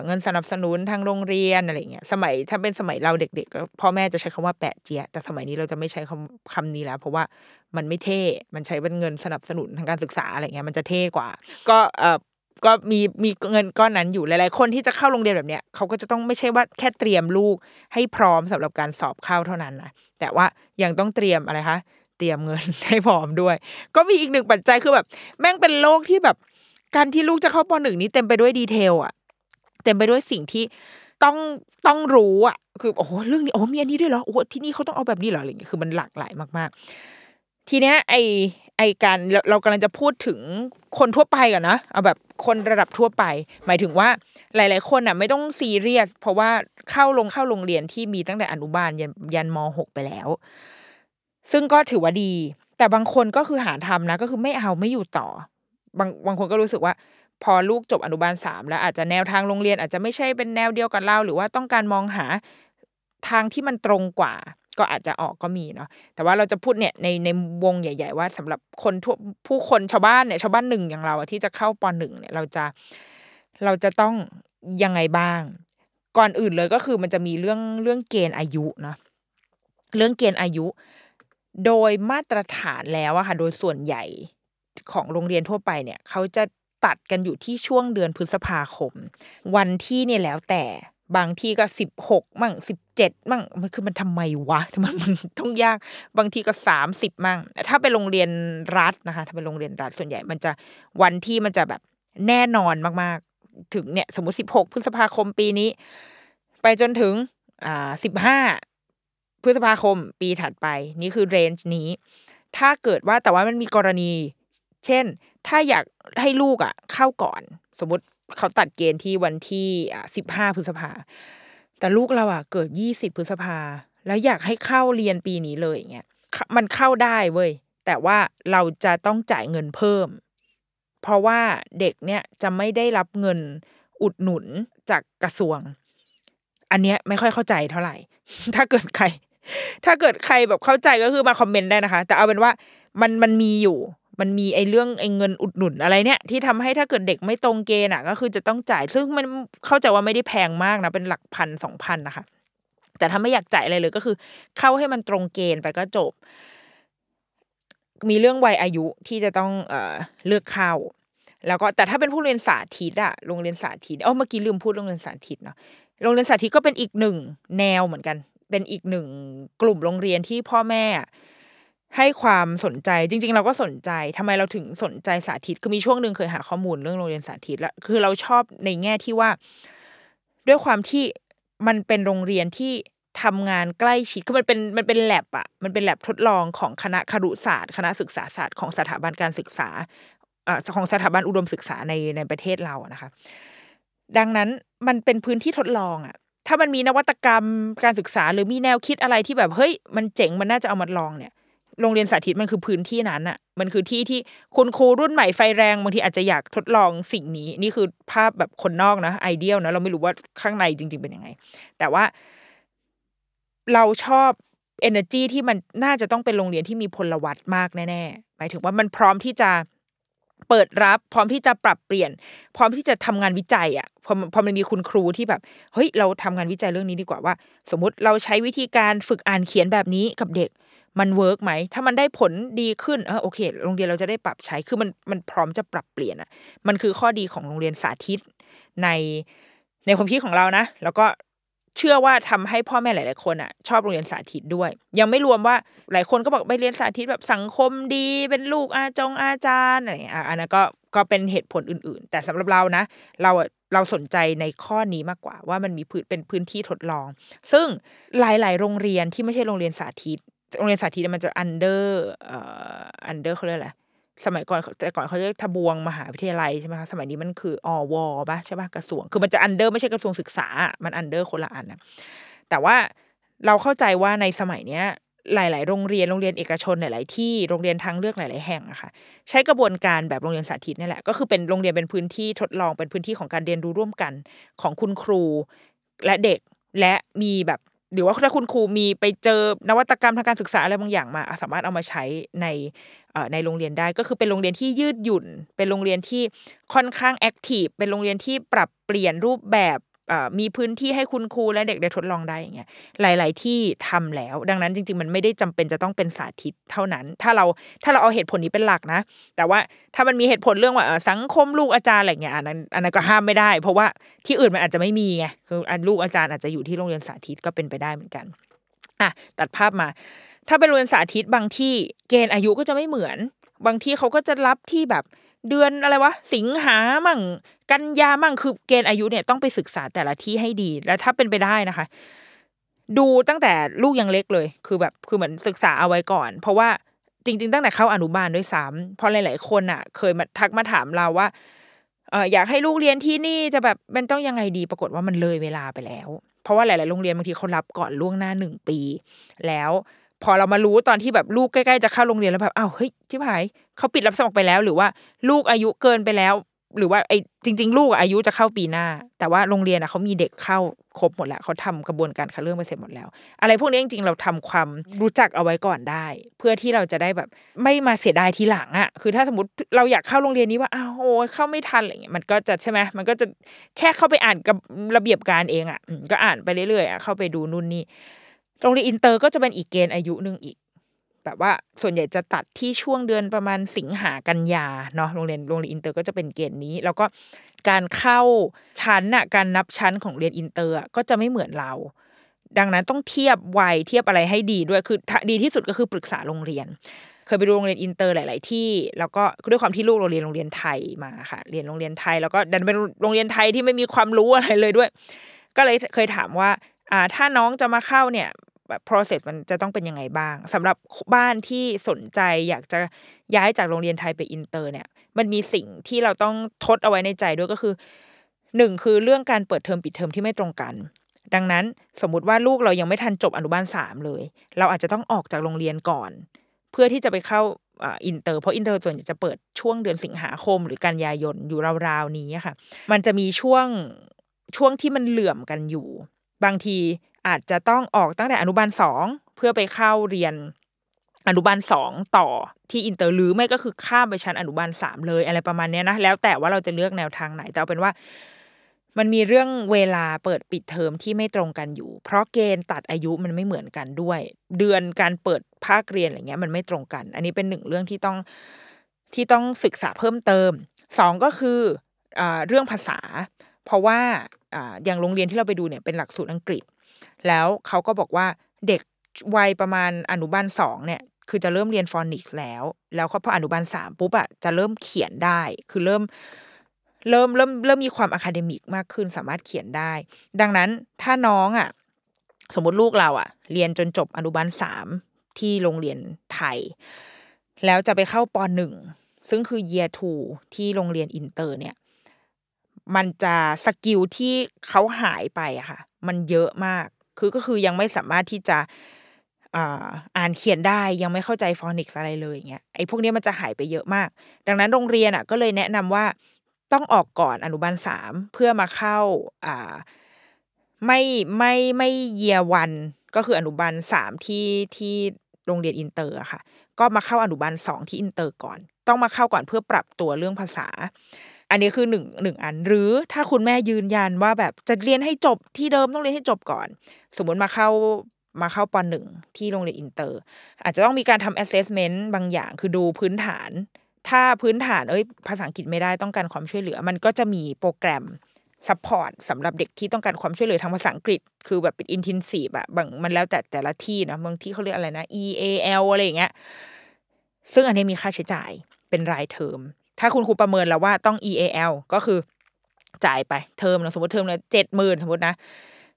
เงินสนับสนุนทางโรงเรียนอะไรเงี้ยสมัยถ้าเป็นสมัยเราเด็กๆพ่อแม่จะใช้คำว่าแปะเจียแต่สมัยนี้เราจะไม่ใช้คำคำนี้แล้ว เพราะว่ามันไม่เท่ มันใช้เป็นเงินสนับสนุนทางการศึกษาอะไรเงี้ยมันจะเท่กว่า ก็เออก็มีมีเงินก้อนนั้นอยู่หลายๆคนที่จะเข้าโรงเรียนแบบเนี้ยเขาก็จะต้องไม่ใช่ว่าแค่เตรียมลูกให้พร้อมสำหรับการสอบเข้าเท่านั้นนะแต่ว่ายังต้องเตรียมอะไรคะเตรียมเงินให้พร้อมด้วย ก็มีอีกหนึ่งปัจจัยคือแบบ แม่งเป็นโลกที่แบบ การที่ลูกจะเข้าปหนึ่งนี้เต็มไปด้วยดีเทลอะ เต็มไปด้วยสิ่งที่ต้องต้องรู้อะ คือโอ้โหเรื่องนี้โอ้มีอันนี้ด้วยเหรอโอ้ที่นี่เขาต้องเอาแบบนี้เหรออะไรอย่างเงี้ยคือมันหลากหลายมากๆ ทีเนี้ยไอไอการเราเรากำลังจะพูดถึงคนทั่วไปกันนะเอาแบบคนระดับทั่วไป หมายถึงว่าหลาย ๆ คนอะไม่ต้องซีเรียสเพราะว่าเข้าลงเข้าโรงเรียนที่มีตั้งแต่อนุบาลยันยันมหกไปแล้ว ซึ่งก็ถือว่าดี แต่บางคนก็คือหาทำนะ ก็คือไม่เอาไม่อยู่ต่อบางบางคนก็รู้สึกว่า พอลูกจบอนุบาลสามแล้วอาจจะแนวทางโรงเรียนอาจจะไม่ใช่เป็นแนวเดียวกับเรา หรือว่าต้องการมองหาทางที่มันตรงกว่า ก็อาจจะออกก็มีเนาะแต่ว่าเราจะพูดเนี่ยในในวงใหญ่ ๆ ว่าสำหรับคนทั่วผู้คนชาวบ้านเนี่ยชาวบ้านหนึ่งอย่างเราที่จะเข้าปหนึ่งเนี่ยเราจะเราจะต้องยังไงบ้าง ก่อนอื่นเลยก็คือมันจะมีเรื่องเรื่องเกณฑ์อายุเนาะเรื่องเกณฑ์อายุ โดยมาตรฐานแล้วอะค่ะโดยส่วนใหญ่ของโรงเรียนทั่วไปเนี่ยเขาจะ ตัดกันอยู่ที่ช่วงเดือนพฤษภาคม วันที่เนี่ยแล้วแต่บางที่ก็สิบหกมั่งสิบเจ็ดมั่งมันคือมันทำไมวะทำไมมันต้องยาก บางทีก็สามสิบมั่งถ้าเป็นโรงเรียนรัฐนะคะ ถ้าเป็นโรงเรียนรัฐส่วนใหญ่มันจะวันที่มันจะแบบแน่นอนมากๆ ถึงเนี่ย สมมติสิบหกพฤษภาคมปีนี้ ไปจนถึงอ่าสิบห้าพฤษภาคมปีถัดไป นี่คือเรนจ์นี้ ถ้าเกิดว่าแต่ว่ามันมีกรณี เช่น ถ้าอยากให้ลูกอะ เข้าก่อน สมมติเขาตัดเกณฑ์ที่วันที่อ่าสิบห้าพฤษภา แต่ลูกเราอะ เกิดยี่สิบพฤษภา แล้วอยากให้เข้าเรียนปีนี้เลยอย่างเงี้ยมันเข้าได้เว้ยแต่ว่าเราจะต้องจ่ายเงินเพิ่ม เพราะว่าเด็กเนี่ยจะไม่ได้รับเงินอุดหนุนจากกระทรวง อันเนี้ยไม่ค่อยเข้าใจเท่าไหร่ ถ้าเกิดใคร ถ้าเกิดใครแบบเข้าใจก็คือมาคอมเมนต์ได้นะคะ แต่เอาเป็นว่ามันมันมีอยู่ มันมีไอ้เรื่องไอ้เงินอุดหนุนอะไรเนี่ย ที่ทำให้ถ้าเกิดเด็กไม่ตรงเกณฑ์อะก็คือจะต้องจ่าย ซึ่งมันเข้าใจว่าไม่ได้แพงมากนะเป็นหลักพันสองพันนะคะแต่ถ้าไม่อยากจ่ายอะไรเลยก็คือ เข้าให้มันตรงเกณฑ์ไปก็จบ มีเรื่องวัยอายุที่จะต้องเอ่อเลือกเข้า แล้วก็แต่ถ้าเป็นผู้เรียนสาธิตอะโรงเรียนสาธิตเอ๋อเมื่อกี้ลืมพูดโรงเรียนสาธิตเนาะโรงเรียนสาธิตก็เป็นอีกหนึ่งแนวเหมือนกัน เป็นอีกหนึ่งกลุ่มโรงเรียนที่พ่อแม่ ให้ความสนใจจริง ๆ เราก็สนใจทำไมเราถึงสนใจสาธิตคือมีช่วงหนึ่งเคยหาข้อมูลเรื่องโรงเรียนสาธิตแล้วคือเราชอบในแง่ที่ว่า ด้วยความที่มันเป็นโรงเรียนที่ทำงานใกล้ชิดคือมันเป็นมันเป็นแลบอะมันเป็นแลบทดลองของคณะครุศาสตร์ คณะศึกษาศาสตร์ของสถาบันการศึกษาอ่าของสถาบันอุดมศึกษาในในประเทศเราอะนะคะ ดังนั้นมันเป็นพื้นที่ทดลองอะถ้ามันมีนวัตกรรมการศึกษาหรือมีแนวคิดอะไรที่แบบเฮ้ยมันเจ๋งมันน่าจะเอามาลองเนี่ย โรงเรียนสาธิตมันคือพื้นที่นั้นอะมันคือที่ที่คุณครูรุ่นใหม่ไฟแรงบางทีอาจจะอยากทดลองสิ่งนี้ นี่คือภาพแบบคนนอกนะ ideal นะเราไม่รู้ว่าข้างในจริง ๆ เป็นยังไง แต่ว่า เราชอบ energy ที่มันน่าจะต้องเป็นโรงเรียนที่มีพลวัตมากแน่ๆหมายถึงว่ามันพร้อมที่จะเปิดรับ พร้อมที่จะปรับเปลี่ยน พร้อมที่จะทำงานวิจัยอะพอพอมันมีคุณครูที่แบบเฮ้ยเราทำงานวิจัยเรื่องนี้ดีกว่าว่า สมมติเราใช้วิธีการฝึกอ่านเขียนแบบนี้กับเด็ก มัน work ไหม ถ้ามันได้ผลดีขึ้นเออโอเค โรงเรียนเราจะได้ปรับใช้ คือมันมันพร้อมจะปรับเปลี่ยนอะ มันคือข้อดีของโรงเรียนสาธิตในในความคิดของเรานะ แล้วก็เชื่อว่าทำให้พ่อแม่หลาย ๆ คนอะ ชอบโรงเรียนสาธิตด้วย ยังไม่รวมว่าหลายคนก็บอกไปเรียนสาธิตแบบสังคมดี เป็นลูกอาจงอาจารย์อะไรอะอันนั้นก็ก็เป็นเหตุผลอื่น ๆ แต่สำหรับเรานะ เราอะเราสนใจในข้อนี้มากกว่า ว่ามันมีพื้นเป็นพื้นที่ทดลอง ซึ่งหลาย ๆ โรงเรียนที่ไม่ใช่โรงเรียนสาธิต โรงเรียนสาธิตมันจะ under เอ่อ under เขาเรียกอะไรสมัยก่อนแต่ก่อนเขาเรียกทบวงมหาวิทยาลัยใช่ไหมคะสมัยนี้มันคืออวปะใช่ปะกระทรวง คือมันจะ under ไม่ใช่กระทรวงศึกษา มัน under คนละอันนะแต่ว่าเราเข้าใจว่าในสมัยเนี้ยหลาย ๆ โรงเรียนโรงเรียนเอกชนหลาย ๆ ที่โรงเรียนทางเลือกหลาย ๆ แห่งอะค่ะใช้กระบวนการแบบโรงเรียนสาธิตนี่แหละก็คือเป็นโรงเรียนเป็นพื้นที่ทดลองเป็นพื้นที่ของการเรียนรู้ร่วมกันของคุณครูและเด็กและมีแบบ หรือว่าถ้าคุณครูมีไปเจอนวัตกรรมทางการศึกษาอะไรบางอย่างมา สามารถเอามาใช้ในในโรงเรียนได้ ก็คือเป็นโรงเรียนที่ยืดหยุ่น เป็นโรงเรียนที่ค่อนข้างแอคทีฟเป็นโรงเรียนที่ปรับเปลี่ยนรูปแบบ มีพื้นที่ให้คุณครูและเด็กได้ทดลองได้อย่างเงี้ยหลาย ๆ ที่ทำแล้ว ดังนั้นจริง ๆ มันไม่ได้จำเป็นจะต้องเป็นสาธิตเท่านั้น ถ้าเราถ้าเราเอาเหตุผลนี้เป็นหลักนะ แต่ว่าถ้ามันมีเหตุผลเรื่องว่าสังคมลูกอาจารย์อะไรเงี้ยอันนั้นอันนั้นก็ห้ามไม่ได้ เพราะว่าที่อื่นมันอาจจะไม่มีไงคือลูกอาจารย์อาจจะอยู่ที่โรงเรียนสาธิตก็เป็นไปได้เหมือนกันอะตัดภาพมา ถ้าเป็นโรงเรียนสาธิตบางที่เกณฑ์อายุก็จะไม่เหมือน บางที่เขาก็จะรับที่แบบ เดือนอะไรวะ สิงหามั่ง กันยามั่งคือเกณฑ์อายุเนี่ยต้องไปศึกษาแต่ละที่ให้ดี แล้วถ้าเป็นไปได้นะคะ ดูตั้งแต่ลูกยังเล็กเลย คือแบบคือเหมือนศึกษาเอาไว้ก่อน เพราะว่าจริง ๆ ตั้งแต่เข้าอนุบาลด้วยซ้ำเพราะหลาย ๆ คนอะ เคยมาทักมาถามเราว่าเอออยากให้ลูกเรียนที่นี่จะแบบมันต้องยังไงดีปรากฏว่ามันเลยเวลาไปแล้ว เพราะว่าหลาย ๆ โรงเรียนบางทีเขารับก่อนล่วงหน้าหนึ่งปี แล้ว พอเรามารู้ตอนที่แบบลูกใกล้ๆจะเข้าโรงเรียนแล้วแบบอ้าวเฮ้ยชิบหายเขาปิดรับสมัครไปแล้ว หรือว่าลูกอายุเกินไปแล้ว หรือว่าไอ้จริง ๆ ลูกอายุจะเข้าปีหน้า แต่ว่าโรงเรียนอะเขามีเด็กเข้าครบหมดแล้วเขาทำกระบวนการคัดเลือกไปเสร็จหมดแล้ว อะไรพวกนี้จริงๆ เราทำความรู้จักเอาไว้ก่อนได้ เพื่อที่เราจะได้แบบไม่มาเสียดายทีหลังอะคือถ้าสมมติเราอยากเข้าโรงเรียนนี้ว่าอ้าวโอ้เข้าไม่ทันอะไรเงี้ยมันก็จะใช่ไหมมันก็จะแค่เข้าไปอ่านกับระเบียบการเองอะก็อ่านไปเรื่อยๆอะเข้าไปดูนู่นนี่ โรงเรียนอินเตอร์ก็จะเป็นอีกเกณฑ์อายุหนึ่งอีก แบบว่าส่วนใหญ่จะตัดที่ช่วงเดือนประมาณสิงหากันยาเนาะโรงเรียนโรงเรียนอินเตอร์ก็จะเป็นเกณฑ์นี้ แล้วก็การเข้าชั้นอะการนับชั้นของเรียนอินเตอร์ก็จะไม่เหมือนเราดังนั้นต้องเทียบวัยเทียบอะไรให้ดีด้วยคือดีที่สุดก็คือปรึกษาโรงเรียน เคยไปดูโรงเรียนอินเตอร์หลาย ๆ ที่ แล้วก็ด้วยความที่ลูกเราเรียนโรงเรียนไทยมาค่ะ เรียนโรงเรียนไทยแล้วก็ดันเป็นโรงเรียนไทยที่ไม่มีความรู้อะไรเลยด้วย ก็เลยเคยถามว่าอ่าถ้าน้องจะมาเข้าเนี่ย แบบ process มันจะต้องเป็นยังไงบ้างสำหรับบ้านที่สนใจอยากจะย้ายจากโรงเรียนไทยไปอินเตอร์เนี่ย มันมีสิ่งที่เราต้องทดเอาไว้ในใจด้วยก็คือหนึ่งคือเรื่องการเปิดเทอมปิดเทอมที่ไม่ตรงกัน ดังนั้นสมมุติว่าลูกเรายังไม่ทันจบอนุบาลสามเลย เราอาจจะต้องออกจากโรงเรียนก่อน เพื่อที่จะไปเข้าอินเตอร์เพราะอินเตอร์ส่วนใหญ่จะเปิดช่วงเดือนสิงหาคม หรือกันยายนอยู่ราวๆนี้ค่ะ มันจะมีช่วงช่วงที่มันเหลื่อมกันอยู่ บางที อาจจะต้องออกตั้งแต่อนุบาลสองเพื่อไปเข้าเรียนอนุบาลสองต่อที่อินเตอร์หรือไม่ก็คือข้ามไปชั้นอนุบาลสามเลยอะไรประมาณนี้นะแล้วแต่ว่าเราจะเลือกแนวทางไหนแต่เอาเป็นว่ามันมีเรื่องเวลาเปิดปิดเทอมที่ไม่ตรงกันอยู่ เพราะเกณฑ์ตัดอายุมันไม่เหมือนกันด้วย เดือนการเปิดภาคเรียนอะไรเงี้ยมันไม่ตรงกัน อันนี้เป็นหนึ่งเรื่องที่ต้องที่ต้องศึกษาเพิ่มเติมสองก็คืออเรื่องภาษา เพราะว่าอย่างโรงเรียนที่เราไปดูเนี่ยเป็นหลักสูตรอังกฤษ แล้วเขาก็บอกว่าเด็กวัยประมาณอนุบาลสองเนี่ยคือจะเริ่มเรียนฟอนิกส์แล้ว แล้วพออนุบาลสามปุ๊บอะจะเริ่มเขียนได้ คือเริ่มเริ่มเริ่มเริ่มมีความ academic มากขึ้นสามารถเขียนได้ ดังนั้นถ้าน้องอะสมมติลูกเราอะเรียนจนจบอนุบาลสามที่โรงเรียนไทย แล้วจะไปเข้าปหนึ่งซึ่งคือ year two ที่โรงเรียนอินเตอร์เนี่ย มันจะ skill ที่เขาหายไปอะค่ะ มันเยอะมาก คือก็คือยังไม่สามารถที่จะอ่านเขียนได้ยังไม่เข้าใจ phonics อะไรเลยเงี้ยไอ้พวกนี้มันจะหายไปเยอะมาก ดังนั้นโรงเรียนอะก็เลยแนะนำว่าต้องออกก่อนอนุบาลสามเพื่อมาเข้าอ่าไม่ไม่ไม่ Year one ก็คืออนุบาลสามที่ที่โรงเรียนอินเตอร์ค่ะ ก็มาเข้าอนุบาลสองที่อินเตอร์ก่อน ต้องมาเข้าก่อนเพื่อปรับตัวเรื่องภาษา อันนี้คือหนึ่งหนึ่งอัน หรือถ้าคุณแม่ยืนยันว่าแบบจะเรียนให้จบที่เดิมต้องเรียนให้จบก่อน สมมติมาเข้ามาเข้าปหนึ่งที่โรงเรียนอินเตอร์ อาจจะต้องมีการทำ assessment บางอย่างคือดูพื้นฐาน ถ้าพื้นฐานเอ้ยภาษาอังกฤษไม่ได้ต้องการความช่วยเหลือ มันก็จะมีโปรแกรม support สำหรับเด็กที่ต้องการความช่วยเหลือทางภาษาอังกฤษ คือแบบเป็น intensive อะบางมันแล้วแต่แต่ละที่นะบางที่เขาเรียกอะไรนะ EAL อะไรอย่างเงี้ยซึ่งอันนี้มีค่าใช้จ่ายเป็นรายเทอม ถ้าคุณครูประเมินแล้วว่าต้อง EAL ก็คือจ่ายไปเทอมนะสมมติเทอมละเจ็ดหมื่นสมมตินะ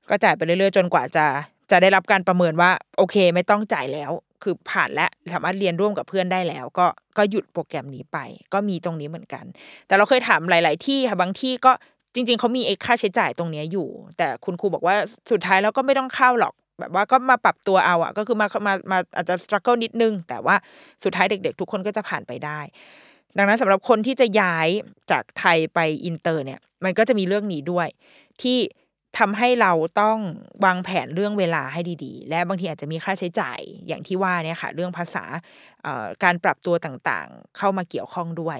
ก็จ่ายไปเรื่อยๆ จนกว่าจะจะได้รับการประเมินว่า โอเคไม่ต้องจ่ายแล้ว คือผ่านและสามารถเรียนร่วมกับเพื่อนได้แล้ว ก็ก็หยุดโปรแกรมนี้ไป ก็มีตรงนี้เหมือนกัน แต่เราเคยถามหลาย ๆ ที่ค่ะบางที่ก็จริง ๆเขามีเอค่าใช้จ่ายตรงนี้อยู่ แต่คุณครูบอกว่าสุดท้ายแล้วก็ไม่ต้องเข้าหรอกแบบว่าก็มาปรับตัวเอาอะก็คือมามามาอาจจะสครัลเกิลนิดนึง แต่ว่าสุดท้ายเด็ก ๆ ทุกคนก็จะผ่านไปได้ ดังนั้นสำหรับคนที่จะย้ายจากไทยไปอินเตอร์เนี่ย มันก็จะมีเรื่องนี้ด้วย ที่ทำให้เราต้องวางแผนเรื่องเวลาให้ดีๆ และบางทีอาจจะมีค่าใช้จ่ายอย่างที่ว่าเนี่ยค่ะ เรื่องภาษาการปรับตัวต่างๆ เข้ามาเกี่ยวข้องด้วย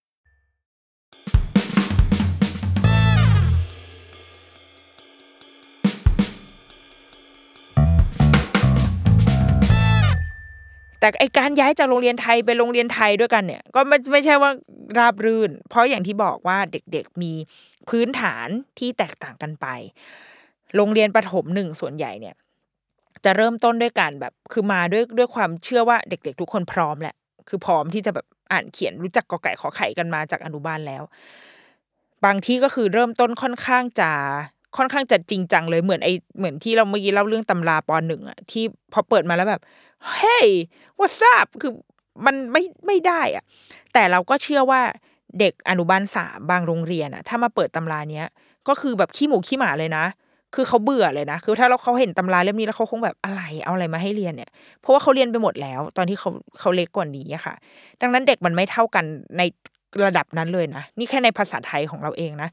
แต่ไอการย้ายจากโรงเรียนไทยไปโรงเรียนไทยด้วยกันเนี่ย ก็ไม่ไม่ใช่ว่าราบรื่น เพราะอย่างที่บอกว่าเด็กๆมีพื้นฐานที่แตกต่างกันไป โรงเรียนประถมหนึ่งส่วนใหญ่เนี่ย จะเริ่มต้นด้วยการแบบคือมาด้วยด้วยความเชื่อว่าเด็ก ๆ ทุกคนพร้อมแหละ คือพร้อมที่จะแบบอ่านเขียนรู้จักกอไก่ขอไข่กันมาจากอนุบาลแล้ว บางที่ก็คือเริ่มต้นค่อนข้างจะค่อนข้างจะจริงจังเลยเหมือนไอเหมือนที่เราเมื่อกี้เล่าเรื่องตำราปหนึ่งอะที่พอเปิดมาแล้วแบบ เฮ้ย what's up คือมันไม่ไม่ได้อะแต่เราก็เชื่อว่าเด็กอนุบาลสามบางโรงเรียนอะถ้ามาเปิดตำราเนี้ย ก็คือแบบขี้หมูขี้หมาเลยนะ คือเขาเบื่อเลยนะ คือถ้าเราเขาเห็นตำราเล่มนี้แล้วเขาคงแบบอะไรเอาอะไรมาให้เรียนเนี่ย เพราะว่าเขาเรียนไปหมดแล้ว ตอนที่เขาเขาเล็กกว่านี้อะค่ะ ดังนั้นเด็กมันไม่เท่ากันในระดับนั้นเลยนะ นี่แค่ในภาษาไทยของเราเองนะ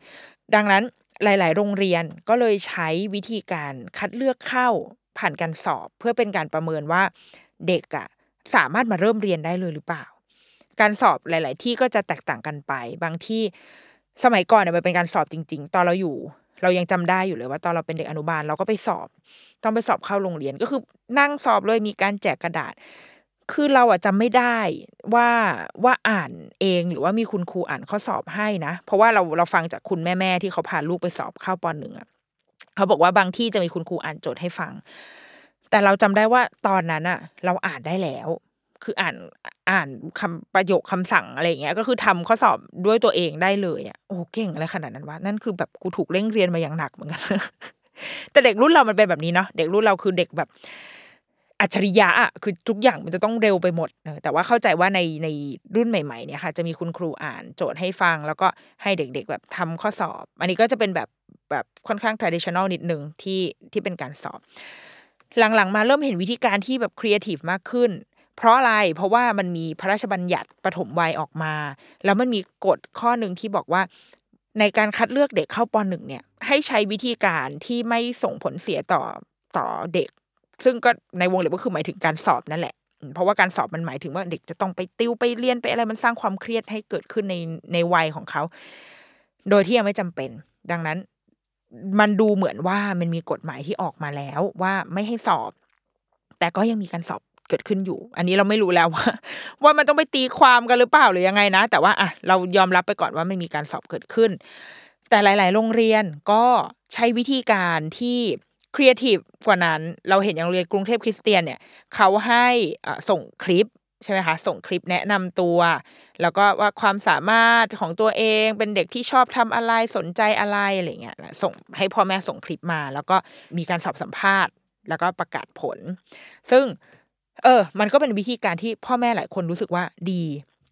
ดังนั้นหลาย ๆ โรงเรียนก็เลยใช้วิธีการคัดเลือกเข้า ผ่านการสอบเพื่อเป็นการประเมินว่าเด็กอะสามารถมาเริ่มเรียนได้เลยหรือเปล่า การสอบหลาย ๆ ที่ก็จะแตกต่างกันไป บางที่สมัยก่อนเนี่ยมันเป็นการสอบจริง ๆ ตอนเราอยู่ เรายังจำได้อยู่เลยว่าตอนเราเป็นเด็กอนุบาลเราก็ไปสอบ ต้องไปสอบเข้าโรงเรียนก็คือนั่งสอบเลยมีการแจกกระดาษ คือเราอะจำไม่ได้ว่าว่าอ่านเองหรือว่ามีคุณครูอ่านข้อสอบให้นะ เพราะว่าเราเราฟังจากคุณแม่ ๆ ที่เขาพาลูกไปสอบเข้าปหนึ่งอะ เขาบอกว่าบางที่จะมีคุณครูอ่านโจทย์ให้ฟัง แต่เราจำได้ว่าตอนนั้นอะเราอ่านได้แล้ว คืออ่านอ่านคำประโยคคำสั่งอะไรอย่างเงี้ย ก็คือทำข้อสอบด้วยตัวเองได้เลยอะโอ้เก่งอะไรขนาดนั้นวะนั่นคือแบบกูถูกเร่งเรียนมาอย่างหนักเหมือนกันแต่เด็กรุ่นเรามันเป็นแบบนี้เนาะเด็กรุ่นเราคือเด็กแบบอัจฉริยะอะคือทุกอย่างมันจะต้องเร็วไปหมดเแต่ว่าเข้าใจว่าในในรุ่นใหม่ๆเนี่ยค่ะ จะมีคุณครูอ่านโจทย์ให้ฟัง แล้วก็ให้เด็ก ๆ แบบทำข้อสอบ อันนี้ก็จะเป็นแบบ แบบค่อนข้าง traditional นิดหนึ่งที่ที่เป็นการสอบ หลังๆ มาเริ่มเห็นวิธีการที่แบบครีเอทีฟมากขึ้น เพราะอะไรเพราะว่ามันมีพระราชบัญญัติปฐมวัยออกมา แล้วมันมีกฎข้อหนึ่งที่บอกว่าในการคัดเลือกเด็กเข้าปหนึ่งเนี่ย ให้ใช้วิธีการที่ไม่ส่งผลเสียต่อต่อเด็ก ซึ่งก็ในวงเล็บก็คือหมายถึงการสอบนั่นแหละ เพราะว่าการสอบมันหมายถึงว่าเด็กจะต้องไปติวไปเรียนไปอะไรมันสร้างความเครียดให้เกิดขึ้นในในวัยของเขา โดยที่ยังไม่จำเป็น ดังนั้น มันดูเหมือนว่ามันมีกฎหมายที่ออกมาแล้วว่าไม่ให้สอบ แต่ก็ยังมีการสอบเกิดขึ้นอยู่ อันนี้เราไม่รู้แล้วว่า ว่ามันต้องไปตีความกันหรือเปล่าหรือยังไงนะ แต่ว่าอะเรายอมรับไปก่อนว่าไม่มีการสอบเกิดขึ้น แต่หลาย ๆ โรงเรียนก็ใช้วิธีการที่ครีเอทีฟกว่านั้น เราเห็นอย่างโรงเรียนกรุงเทพคริสเตียนเนี่ยเขาให้อะส่งคลิป ใช่ไหมคะส่งคลิปแนะนำตัว แล้วก็ว่าความสามารถของตัวเองเป็นเด็กที่ชอบทำอะไรสนใจอะไรอะไรเงี้ยส่งให้พ่อแม่ส่งคลิปมา แล้วก็มีการสอบสัมภาษณ์ แล้วก็ประกาศผล ซึ่ง เออ มันก็เป็นวิธีการที่พ่อแม่หลายคนรู้สึกว่าดี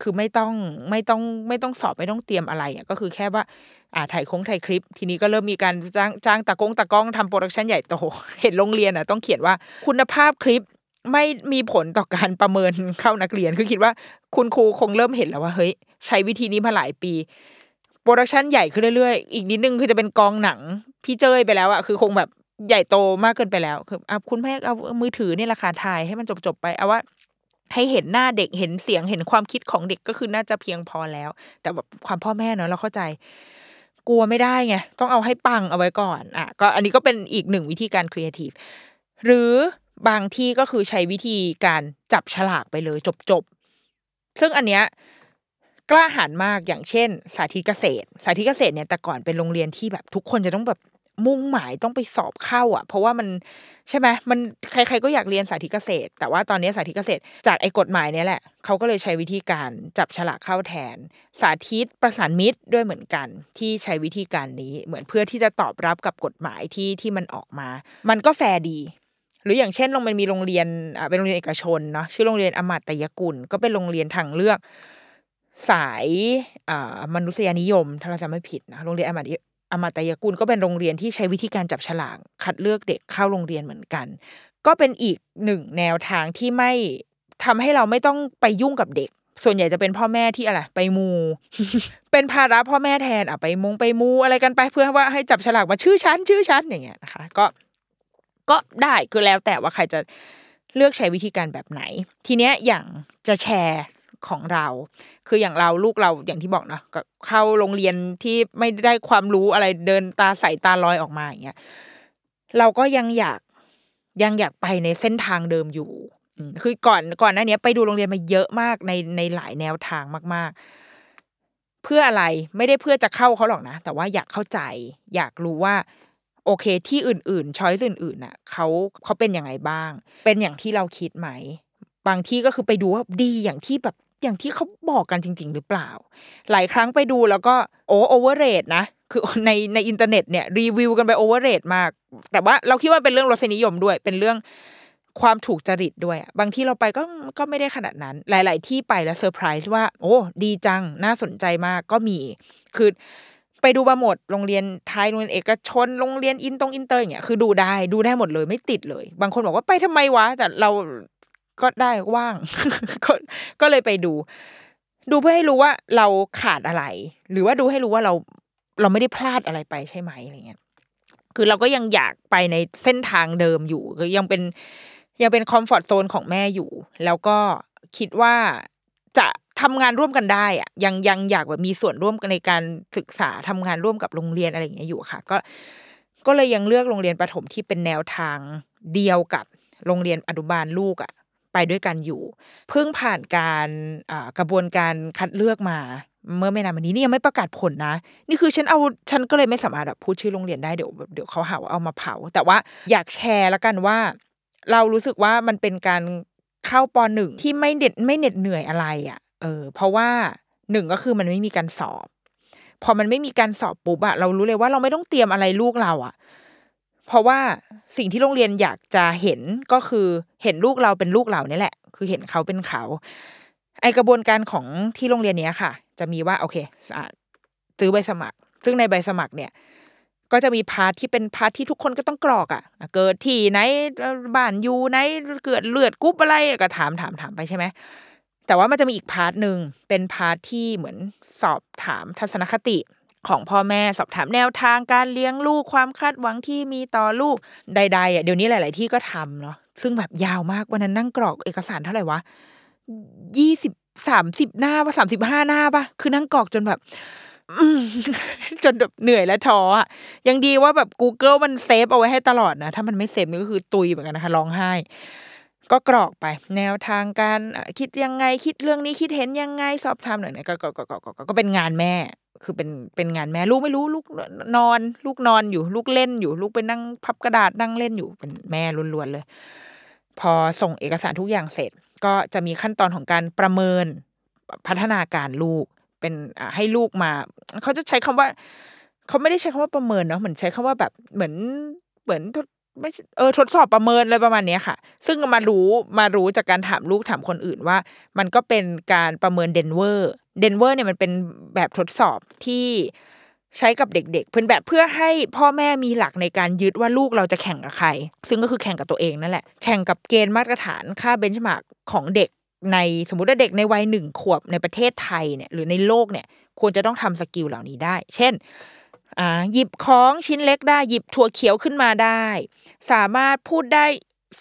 คือไม่ต้องไม่ต้องไม่ต้องสอบไม่ต้องเตรียมอะไรอะก็คือแค่ว่าอ่าถ่ายค้งถ่ายคลิป ทีนี้ก็เริ่มมีการจ้างจ้างตากงตากล้องทำโปรดักชันใหญ่โตเห็นโรงเรียนอะต้องเขียนว่าคุณภาพคลิป ไม่มีผลต่อการประเมินเข้านักเรียนคือคิดว่าคุณครูคงเริ่มเห็นแล้วว่าเฮ้ยใช้วิธีนี้มาหลายปี production ใหญ่ขึ้นเรื่อยๆ อีกนิดนึงคือจะเป็นกองหนังพี่เจ้ยไปแล้วอะคือคงแบบใหญ่โตมากเกินไปแล้วคืออะคุณแม่เอามือถือนี่แหละค่ะถ่ายให้มันจบๆไปเอาว่าให้เห็นหน้าเด็กเห็นเสียงเห็นความคิดของเด็กก็คือน่าจะเพียงพอแล้ว แต่แบบความพ่อแม่เนอะเราเข้าใจ กลัวไม่ได้ไงต้องเอาให้ปังเอาไว้ก่อนอะก็อันนี้ก็เป็นอีกหนึ่งวิธีการครีเอทีฟหรือ บางที่ก็คือใช้วิธีการจับฉลากไปเลยจบๆ ซึ่งอันเนี้ยกล้าหาญมากอย่างเช่น สาธิตเกษตร สาธิตเกษตรเนี่ยแต่ก่อนเป็นโรงเรียนที่แบบทุกคนจะต้องแบบมุ่งหมายต้องไปสอบเข้า อะ เพราะว่ามันใช่ไหมมันใครๆก็อยากเรียนสาธิตเกษตร แต่ว่าตอนนี้สาธิตเกษตร จากไอ้กฎหมายเนี้ยแหละเขาก็เลยใช้วิธีการจับฉลากเข้าแทน สาธิตประสานมิตรด้วยเหมือนกัน ที่ใช้วิธีการนี้เหมือนเพื่อที่จะตอบรับกับกฎหมายที่ที่มันออกมา มันก็แฟร์ดี หรืออย่างเช่นลงมันมีโรงเรียนอ่าเป็นโรงเรียนเอกชนเนาะชื่อโรงเรียนอมตยกุล ก็เป็นโรงเรียนทางเลือกสายอ่ามนุษยนิยม ถ้าเราจำไม่ผิดนะโรงเรียนอมาตอมาตยกุลก็เป็นโรงเรียนที่ใช้วิธีการจับฉลากคัดเลือกเด็กเข้าโรงเรียนเหมือนกัน ก็เป็นอีกหนึ่งแนวทางที่ไม่ทำให้เราไม่ต้องไปยุ่งกับเด็ก ส่วนใหญ่จะเป็นพ่อแม่ที่อะไรไปมู เป็นภาระพ่อแม่แทนอะไปมงไปมูอะไรกันไปเพื่อว่าให้จับฉลากมาชื่อชั้นชื่อชั้นอย่างเงี้ยนะคะ ก็ ก็ได้คือแล้วแต่ว่าใครจะเลือกใช้วิธีการแบบไหน ทีเนี้ยอย่างจะแชร์ของเรา คืออย่างเราลูกเราอย่างที่บอกเนาะก็เข้าโรงเรียนที่ไม่ได้ความรู้อะไรเดินตาใสตาลอยออกมาอย่างเงี้ยเราก็ยังอยากยังอยากไปในเส้นทางเดิมอยู่คือก่อนก่อนหน้านี้ไปดูโรงเรียนมาเยอะมากในในหลายแนวทางมาก ๆ เพื่ออะไรไม่ได้เพื่อจะเข้าเขาหรอกนะ แต่ว่าอยากเข้าใจ อยากรู้ว่า โอเค ที่อื่นๆ choice อื่นๆน่ะเขาเขาเป็นยังไงบ้าง เป็นอย่างที่เราคิดไหม บางที่ก็คือไปดูว่าดีอย่างที่แบบอย่างที่เขาบอกกันจริง ๆ หรือเปล่า หลายครั้งไปดูแล้วก็โอ้ overrate นะคือในในอินเทอร์เน็ตเนี่ยรีวิวกันไป overrate มาก แต่ว่าเราคิดว่าเป็นเรื่องรสนิยมด้วย เป็นเรื่องความถูกจริตด้วยอะบางที่เราไปก็ก็ไม่ได้ขนาดนั้น หลาย ๆ ที่ไปแล้วเซอร์ไพรส์ว่า โอ้ ดีจังน่าสนใจมากก็มี คือ ไปดูมาหมดโรงเรียนไทยโรงเรียนเอกชนโรงเรียนอินตรงอินเตอร์อย่างเงี้ยคือดูได้ดูได้หมดเลยไม่ติดเลย บางคนบอกว่าไปทำไมวะ แต่เราก็ได้ว่างก็ก็เลยไปดู ดูเพื่อให้รู้ว่าเราขาดอะไร หรือว่าดูให้รู้ว่าเราเราไม่ได้พลาดอะไรไปใช่ไหมอะไรเงี้ยคือเราก็ยังอยากไปในเส้นทางเดิมอยู่คือยังเป็นยังเป็น comfort zone ของแม่อยู่ แล้วก็คิดว่าจะ ทำงานร่วมกันได้อะยังยังอยากแบบมีส่วนร่วมกันในการศึกษาทำงานร่วมกับโรงเรียนอะไรอย่างเงี้ยอยู่ค่ะ ก็ก็เลยยังเลือกโรงเรียนประถมที่เป็นแนวทางเดียวกับโรงเรียนอนุบาลลูกอะไปด้วยกันอยู่ เพิ่งผ่านการอ่ากระบวนการคัดเลือกมาเมื่อไม่นานมานี้นี่ยังไม่ประกาศผลนะ นี่คือฉันเอาฉันก็เลยไม่สามารถแบบพูดชื่อโรงเรียนได้เดี๋ยวเดี๋ยวเขาหาว่าเอามาเผา แต่ว่าอยากแชร์แล้วกันว่า เรารู้สึกว่ามันเป็นการเข้าปหนึ่งที่ไม่เด็ดไม่เหน็ดเหนื่อยอะไรอะ เออเพราะว่าหนึ่งก็คือมันไม่มีการสอบ พอมันไม่มีการสอบปุ๊บอะเรารู้เลยว่าเราไม่ต้องเตรียมอะไรลูกเราอะเพราะว่าสิ่งที่โรงเรียนอยากจะเห็นก็คือเห็นลูกเราเป็นลูกเราเนี่ยแหละ คือเห็นเขาเป็นเขา ไอกระบวนการของที่โรงเรียนเนี้ยค่ะ จะมีว่าโอเคอะซื้อใบสมัคร ซึ่งในใบสมัครเนี่ย ก็จะมี part ที่เป็น part ที่ทุกคนก็ต้องกรอกอะ เกิดที่ไหนบ้านอยู่ไหนเกิดเลือดกรุ๊ปอะไรก็ถามถามถามไปใช่ไหม แต่ว่ามันจะมีอีก part หนึ่งเป็น part ที่เหมือนสอบถามทัศนคติของพ่อแม่สอบถามแนวทางการเลี้ยงลูกความคาดหวังที่มีต่อลูกใดๆอะเดี๋ยวนี้หลาย ๆ ที่ก็ทำเนาะซึ่งแบบยาวมากวันนั้นนั่งกรอกเอกสารเท่าไหร่วะยี่สิบสามสิบหน้าปะสามสิบห้าหน้าปะคือนั่งกรอกจนแบบจนแบบเหนื่อยและท้ออะยังดีว่าแบบ Google มันเซฟเอาไว้ให้ตลอดนะ ถ้ามันไม่เซฟนี่ก็คือตุยเหมือนกันนะคะร้องไห้ ก็กรอกไปแนวทางการคิดยังไงคิดเรื่องนี้คิดเห็นยังไงสอบถามหน่อยเนี่ยก็ก็ก็ก็ก็ก็เป็นงานแม่คือเป็นเป็นงานแม่ลูกไม่รู้ลูกนอน ลูกนอนอยู่ ลูกเล่นอยู่ ลูกไปนั่งพับกระดาษนั่งเล่นอยู่เป็นแม่ล้วนๆเลย พอส่งเอกสารทุกอย่างเสร็จ ก็จะมีขั้นตอนของการประเมินพัฒนาการลูกเป็นอะให้ลูกมา เขาจะใช้คำว่า เขาไม่ได้ใช้คำว่าประเมินเนาะเหมือนใช้คำว่าแบบเหมือนเหมือน ไม่เออทดสอบประเมินอะไรประมาณนี้ค่ะ ซึ่งมารู้มารู้จากการถามลูกถามคนอื่นว่า มันก็เป็นการประเมินเดนเวอร์เดนเวอร์เนี่ยมันเป็นแบบทดสอบที่ใช้กับเด็กๆเพื่อนแบบเพื่อให้พ่อแม่มีหลักในการยึดว่าลูกเราจะแข่งกับใคร ซึ่งก็คือแข่งกับตัวเองนั่นแหละ แข่งกับเกณฑ์มาตรฐานค่า benchmark ของเด็กในสมมติว่าเด็กในวัยหนึ่งขวบในประเทศไทยเนี่ยหรือในโลกเนี่ยควรจะต้องทำ skill เหล่านี้ได้ เช่น หยิบของชิ้นเล็กได้หยิบถั่วเขียวขึ้นมาได้ สามารถพูดได้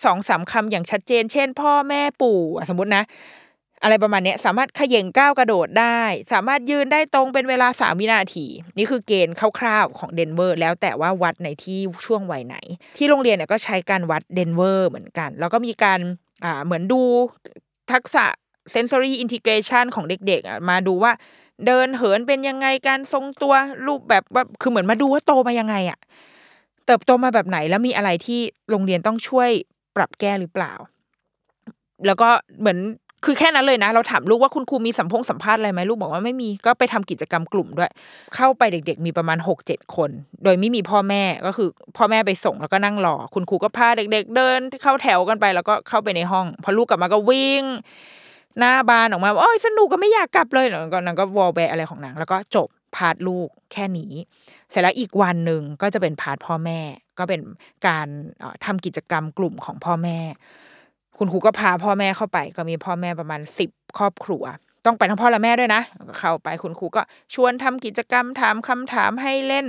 สองสามคำอย่างชัดเจน เช่น พ่อแม่ปู่อะสมมตินะ อะไรประมาณเนี้ยสามารถเขย่งก้าวกระโดดได้ สามารถยืนได้ตรงเป็นเวลาสามวินาที นี่คือเกณฑ์คร่าวๆของเดนเวอร์แล้วแต่ว่าวัดในที่ช่วงวัยไหน ที่โรงเรียนเนี่ยก็ใช้การวัดเดนเวอร์เหมือนกัน แล้วก็มีการอ่าเหมือนดูทักษะ sensory integration ของเด็กๆอะมาดูว่า เดินเหินเป็นยังไงการทรงตัวรูปแบบว่าคือเหมือนมาดูว่าโตมายังไงอะเติบโตมาแบบไหนแล้วมีอะไรที่โรงเรียนต้องช่วยปรับแก้หรือเปล่า แล้วก็เหมือนคือแค่นั้นเลยนะ เราถามลูกว่าคุณครูมีสัมพงสัมภาษณ์อะไรไหมลูกบอกว่าไม่มีก็ไปทำกิจกรรมกลุ่มด้วย เข้าไปเด็ก ๆ มีประมาณหกเจ็ดคน โดยไม่มีพ่อแม่ก็คือ พ่อแม่ไปส่งแล้วก็นั่งรอ คุณครูก็พาเด็ก ๆ เดินเข้าแถวกันไป แล้วก็เข้าไปในห้อง พอลูกกลับมาก็วิ่ง หน้าบานออกมาว่าโอ้ยสนุกก็ไม่อยากกลับเลยแล้วก็นางก็วอลแวร์อะไรของนางแล้วก็จบ part ลูกแค่นี้ เสร็จแล้วอีกวันหนึ่งก็จะเป็น part พ่อแม่ ก็เป็นการเอ่อทำกิจกรรมกลุ่มของพ่อแม่ คุณครูก็พาพ่อแม่เข้าไป ก็มีพ่อแม่ประมาณสิบครอบครัว ต้องไปทั้งพ่อและแม่ด้วยนะ เข้าไปคุณครูก็ชวนทำกิจกรรมถามคำถามให้เล่น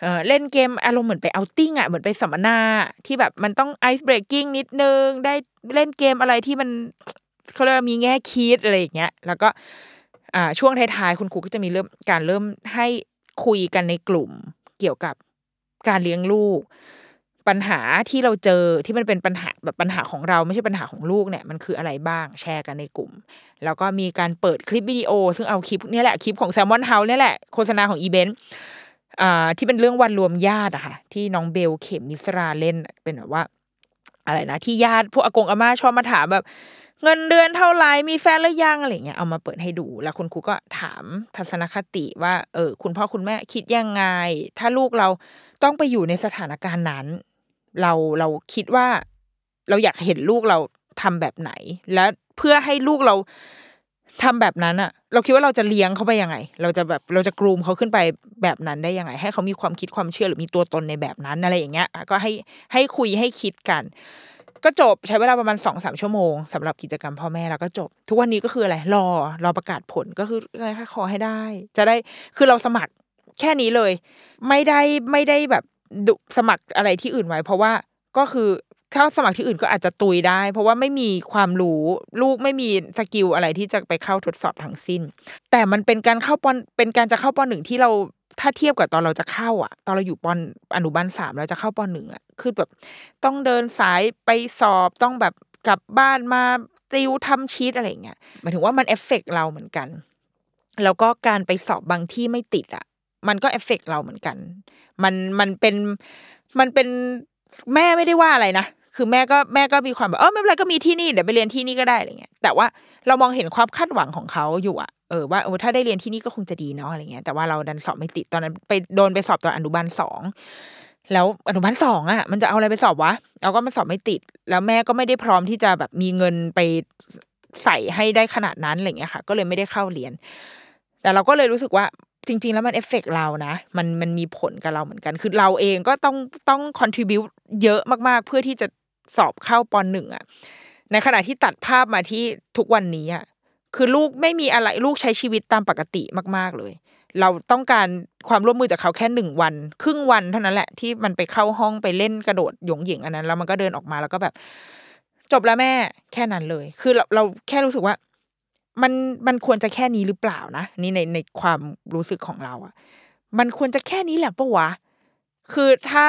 เออเล่นเกมอารมณ์เหมือนไปเอาติ้งอะเหมือนไปสัมมนาที่แบบมันต้องไอซ์เบรกกิ้งนิดนึง ได้เล่นเกมอะไรที่มัน เขาเรียกว่ามีแง่คิดอะไรอย่างเงี้ย แล้วก็ช่วงท้ายๆคุณครูก็จะมีเริ่มการเริ่มให้คุยกันในกลุ่มเกี่ยวกับการเลี้ยงลูก ปัญหาที่เราเจอที่มันเป็นปัญหาแบบปัญหาของเราไม่ใช่ปัญหาของลูกเนี่ยมันคืออะไรบ้างแชร์กันในกลุ่ม แล้วก็มีการเปิดคลิปวิดีโอ ซึ่งเอาคลิปนี่แหละคลิปของแซมมอนเฮาเนี่ยแหละโฆษณาของอีเบนต์ที่เป็นเรื่องวันรวมญาติอะค่ะที่น้องเบลเข็มมิสราเล่นเป็นแบบว่า อะไรนะที่ญาติพวกอากงอาม่าชอบมาถามแบบ เงินเดือนเท่าไหร่มีแฟนหรือยังอะไรเงี้ยเอามาเปิดให้ดู แล้วคุณครูก็ถามทัศนคติว่า เออ คุณพ่อคุณแม่คิดยังไง ถ้าลูกเราต้องไปอยู่ในสถานการณ์นั้น เราเราคิดว่า เราอยากเห็นลูกเราทำแบบไหน และเพื่อให้ลูกเราทำแบบนั้นอะเราคิดว่าเราจะเลี้ยงเขาไปยังไง เราจะแบบเราจะกรูมเขาขึ้นไปแบบนั้นได้ยังไง ให้เขามีความคิดความเชื่อหรือมีตัวตนในแบบนั้นอะไรอย่างเงี้ยก็ให้ให้คุยให้คิดกัน ก็จบใช้เวลาประมาณสองสามชั่วโมงสำหรับกิจกรรมพ่อแม่แล้วก็จบ ทุกวันนี้ก็คืออะไรรอรอประกาศผลก็คืออะไรคะขอให้ได้ จะได้คือเราสมัครแค่นี้เลย ไม่ได้ไม่ได้แบบสมัครอะไรที่อื่นไว้ เพราะว่าก็คือถ้าสมัครที่อื่นก็อาจจะตุยได้ เพราะว่าไม่มีความรู้ลูกไม่มีสกิลอะไรที่จะไปเข้าทดสอบทั้งสิ้น แต่มันเป็นการเข้าปอนเป็นการจะเข้าปอนหนึ่งที่เรา ถ้าเทียบกับตอนเราจะเข้าอะ ตอนเราอยู่ปอนอนุบาลสามเราจะเข้าปอนหนึ่งอะคือแบบต้องเดินสายไปสอบต้องแบบกลับบ้านมาติวทำชีตอะไรเงี้ยหมายถึงว่ามันเอฟเฟกเราเหมือนกัน แล้วก็การไปสอบบางที่ไม่ติดอะ มันก็เอฟเฟกเราเหมือนกัน มันมันเป็นมันเป็นแม่ไม่ได้ว่าอะไรนะคือแม่ก็แม่ก็มีความแบบเออไม่เป็นไรก็มีที่นี่เดี๋ยวไปเรียนที่นี่ก็ได้อะไรเงี้ยแต่ว่าเรามองเห็นความคาดหวังของเขาอยู่อะ เออว่าเออถ้าได้เรียนที่นี่ก็คงจะดีเนาะอะไรเงี้ยแต่ว่าเราดันสอบไม่ติดตอนนั้นไปโดนไปสอบตอนอนุบาลสองแล้วอนุบาลสองอะ มันจะเอาอะไรไปสอบวะเราก็มาสอบไม่ติด แล้วแม่ก็ไม่ได้พร้อมที่จะแบบมีเงินไปใส่ให้ได้ขนาดนั้นอะไรเงี้ยค่ะ ก็เลยไม่ได้เข้าเรียน แต่เราก็เลยรู้สึกว่าจริง ๆ แล้วมันเอฟเฟกเรานะ มันมันมีผลกับเราเหมือนกัน คือเราเองก็ต้องต้องคอนทริบิวเยอะมากๆ เพื่อที่จะสอบเข้าปหนึ่งอะในขณะที่ตัดภาพมาที่ทุกวันนี้อะ คือลูกไม่มีอะไรลูกใช้ชีวิตตามปกติมาก ๆเลย เราต้องการความร่วมมือจากเขาแค่หนึ่งวัน ครึ่งวันเท่านั้นแหละที่มันไปเข้าห้องไปเล่นกระโดดหยงหยิงอันนั้น แล้วมันก็เดินออกมาแล้วก็แบบ จบแล้วแม่แค่นั้นเลย คือเราเราแค่รู้สึกว่า มันมันควรจะแค่นี้หรือเปล่านะนี่ในในความรู้สึกของเราอะมันควรจะแค่นี้แหละปะวะคือถ้า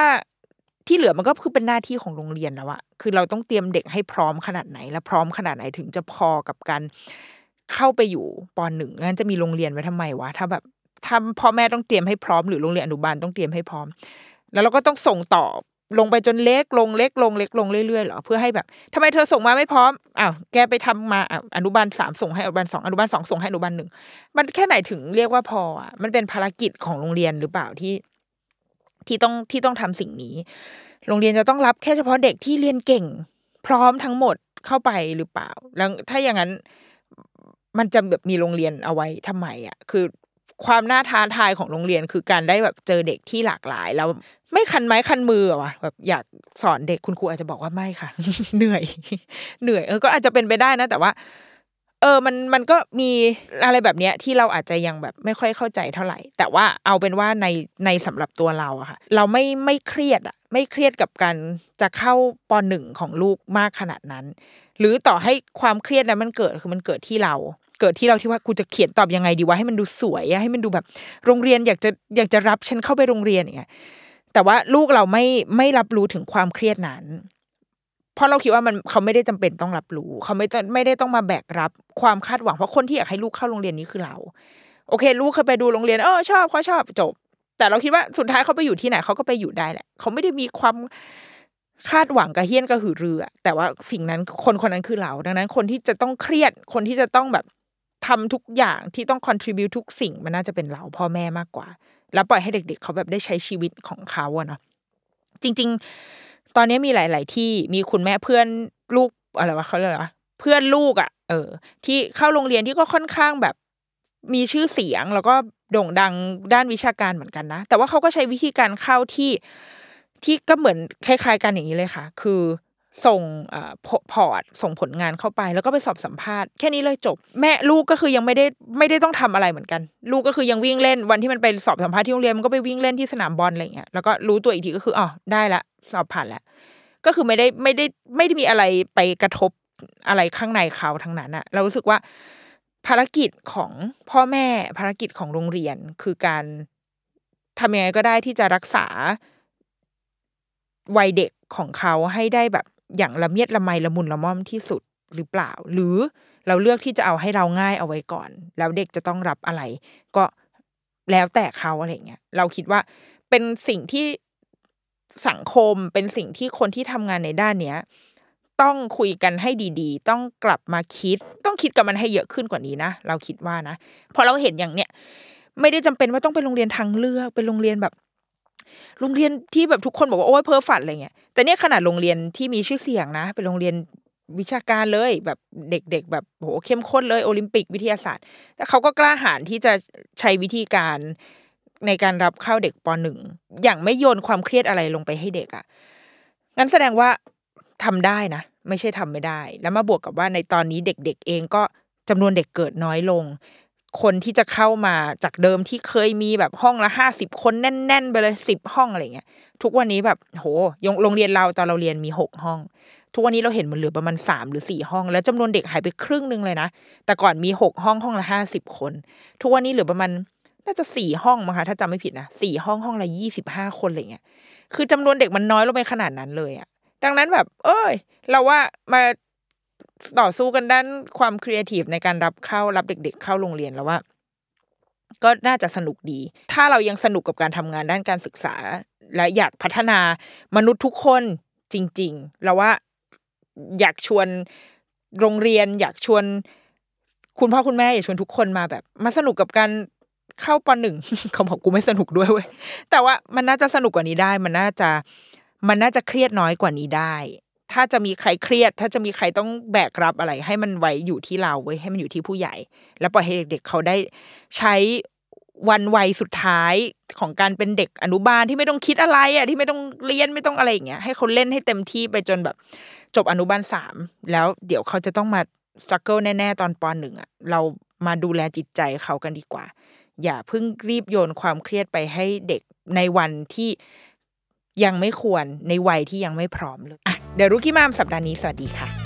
ที่เหลือมันก็คือเป็นหน้าที่ของโรงเรียนแล้วอะคือเราต้องเตรียมเด็กให้พร้อมขนาดไหน และพร้อมขนาดไหนถึงจะพอกับการ เข้าไปอยู่ปหนึ่งงั้นจะมีโรงเรียนไว้ทำไมวะถ้าแบบถ้าพ่อแม่ต้องเตรียมให้พร้อมหรือโรงเรียนอนุบาลต้องเตรียมให้พร้อม แล้วเราก็ต้องส่งต่อลงไปจนเล็กลงเล็กลงเล็กลงเรื่อยๆเหรอเพื่อให้แบบทำไมเธอส่งมาไม่พร้อมอ้าวแกไปทำมาออนุบาลสามส่งให้อนุบาลสองอนุบาลสองส่งให้อนุบาลหนึ่งมันแค่ไหนถึงเรียกว่าพออะมันเป็นภารกิจของโรงเรียนหรือเปล่าที่ ที่ต้องที่ต้องทำสิ่งนี้ โรงเรียนจะต้องรับแค่เฉพาะเด็กที่เรียนเก่ง พร้อมทั้งหมดเข้าไปหรือเปล่า แล้วถ้าอย่างนั้น มันจะแบบมีโรงเรียนเอาไว้ทำไมอะคือความน่าท้าทายของโรงเรียนคือการได้แบบเจอเด็กที่หลากหลาย แล้วไม่คันไม้คันมืออะวะแบบอยากสอนเด็กคุณครูอาจจะบอกว่าไม่ค่ะ เหนื่อย เหนื่อยเออก็อาจจะเป็นไปได้นะ แต่ว่า เออมันมันก็มีอะไรแบบเนี้ยที่เราอาจจะยังแบบไม่ค่อยเข้าใจเท่าไหร่ แต่ว่าเอาเป็นว่าในในสำหรับตัวเราอะค่ะ เราไม่ไม่เครียดอะไม่เครียดกับการจะเข้าปหนึ่งของลูกมากขนาดนั้น หรือต่อให้ความเครียดนั้นมันเกิดคือมันเกิดที่เรา เกิดที่เราที่ว่ากูจะเขียนตอบยังไงดีวะให้มันดูสวยอะให้มันดูแบบโรงเรียนอยากจะอยากจะรับฉันเข้าไปโรงเรียนอย่างเงี้ยแต่ว่าลูกเราไม่ไม่รับรู้ถึงความเครียดนั้น เพราะเราคิดว่ามันเขาไม่ได้จำเป็นต้องรับรู้ เขาไม่ต้องไม่ได้ต้องมาแบกรับความคาดหวังเพราะคนที่อยากให้ลูกเข้าโรงเรียนนี้คือเรา โอเค ลูกเคยไปดูโรงเรียนเออชอบเขาชอบจบ แต่เราคิดว่าสุดท้ายเขาไปอยู่ที่ไหนเขาก็ไปอยู่ได้แหละ เขาไม่ได้มีความคาดหวังกระเฮี้ยนกระหือรือแต่ว่าสิ่งนั้นคนคนนั้นคือเรา ดังนั้นคนที่จะต้องเครียดคนที่จะต้องแบบ ทำทุกอย่างที่ต้อง contribute ทุกสิ่งมันน่าจะเป็นเราพ่อแม่มากกว่า แล้วปล่อยให้เด็ก ๆ เขาแบบได้ใช้ชีวิตของเขาอะเนาะจริง ๆ ตอนนี้มีหลาย ๆ ที่มีคุณแม่เพื่อนลูกอะไรวะเขาเรียกอะไรเพื่อนลูกอะเออ ที่เข้าโรงเรียนที่ก็ค่อนข้างแบบมีชื่อเสียงแล้วก็โด่งดังด้านวิชาการเหมือนกันนะ แต่ว่าเขาก็ใช้วิธีการเข้าที่ที่ก็เหมือนคล้าย ๆ กันอย่างนี้เลยค่ะ คือ ส่งพอร์ตส่งผลงานเข้าไปแล้วก็ไปสอบสัมภาษณ์แค่นี้เลยจบ แม่ลูกก็คือยังไม่ได้ไม่ได้ต้องทำอะไรเหมือนกัน ลูกก็คือยังวิ่งเล่นวันที่มันไปสอบสัมภาษณ์ที่โรงเรียนมันก็ไปวิ่งเล่นที่สนามบอลอะไรอย่างเงี้ยแล้วก็รู้ตัวอีกทีก็คืออ๋อได้ละสอบผ่านล้วก็คือไม่ได้ไม่ได้ไม่ได้มีอะไรไปกระทบอะไรข้างในเขาทั้งนั้นอะเรารู้สึกว่า ภารกิจของพ่อแม่ภารกิจของโรงเรียนคือการทำยังไงก็ได้ที่จะรักษาวัยเด็กของเขาให้ได้แบบ อย่างละเมียดละไมละมุนละม่อมที่สุดหรือเปล่า หรือเราเลือกที่จะเอาให้เราง่ายเอาไว้ก่อน แล้วเด็กจะต้องรับอะไร ก็แล้วแต่เขาอะไรเงี้ยเราคิดว่าเป็นสิ่งที่สังคมเป็นสิ่งที่คนที่ทำงานในด้านเนี้ยต้องคุยกันให้ดีๆ ต้องกลับมาคิด ต้องคิดกับมันให้เยอะขึ้นกว่านี้นะ เราคิดว่านะพอเราเห็นอย่างเนี้ยไม่ได้จำเป็นว่าต้องเป็นโรงเรียนทางเลือกเป็นโรงเรียนแบบ โรงเรียนที่แบบทุกคนบอกว่าโอ้ยเพ้อฝันอะไรเงี้ยแต่เนี่ยขนาดโรงเรียนที่มีชื่อเสียงนะ เป็นโรงเรียนวิชาการเลยแบบเด็ก ๆ แบบโหเข้มข้นเลยโอลิมปิกวิทยาศาสตร์แล้วเขาก็กล้าหาญที่จะใช้วิธีการในการรับเข้าเด็กปหนึ่งอย่างไม่โยนความเครียดอะไรลงไปให้เด็กอะ่ะงั้นแสดงว่าทำได้นะ ไม่ใช่ทำไม่ได้ แล้วมาบวกกับว่าในตอนนี้เด็ก ๆ เองก็จำนวนเด็กเกิดน้อยลง คนที่จะเข้ามาจากเดิมที่เคยมีแบบห้องละห้าสิบคนแน่น ๆ ไปเลยสิบห้องอะไรเงี้ยทุกวันนี้แบบโหยงโรงเรียนเราตอนเราเรียนมีหกห้อง ทุกวันนี้เราเห็นมันเหลือประมาณสามหรือสี่ห้อง แล้วจำนวนเด็กหายไปครึ่งนึงเลยนะ แต่ก่อนมีหกห้องห้องละห้าสิบคน ทุกวันนี้เหลือประมาณน่าจะสี่ห้องมั้งคะถ้าจำไม่ผิดนะสี่ห้องห้องละยี่สิบห้าคนอะไรเงี้ยคือจำนวนเด็กมันน้อยลงไปขนาดนั้นเลยอะดังนั้นแบบ เอ้ย เราว่ามา ต่อสู้กันด้านความครีเอทีฟในการรับเข้ารับเด็ก ๆ เข้าโรงเรียนแล้วว่า ก็น่าจะสนุกดี ถ้าเรายังสนุกกับการทำงานด้านการศึกษา และอยากพัฒนามนุษย์ทุกคนจริง ๆ เราว่าอยากชวนโรงเรียน อยากชวน คุณพ่อคุณแม่อยากชวนทุกคนมาแบบ มาสนุกกับการเข้าปหนึ่งเขาบอกกูไม่สนุกด้วยเว้ยแต่ว่ามันน่าจะสนุกกว่านี้ได้ มันน่าจะมันน่าจะเครียดน้อยกว่านี้ได้ ถ้าจะมีใครเครียด ถ้าจะมีใครต้องแบกรับอะไร ให้มันไว้อยู่ที่เราเว้ยให้มันอยู่ที่ผู้ใหญ่ แล้วปล่อยให้เด็กๆเขาได้ใช้วันวัยสุดท้ายของการเป็นเด็กอนุบาลที่ไม่ต้องคิดอะไรอะที่ไม่ต้องเรียนไม่ต้องอะไรอย่างเงี้ยให้เขาเล่นให้เต็มที่ไปจนแบบ จบอนุบาลสามแล้วเดี๋ยวเขาจะต้องมาสครัลเกิลแน่ๆตอนปหนึ่งอะเรามาดูแลจิตใจเขากันดีกว่า อย่าเพิ่งรีบโยนความเครียดไปให้เด็กในวันที่ยังไม่ควรในวัยที่ยังไม่พร้อมเลยอะ เดี๋ยวรู้กี้มามสัปดาห์นี้สวัสดีค่ะ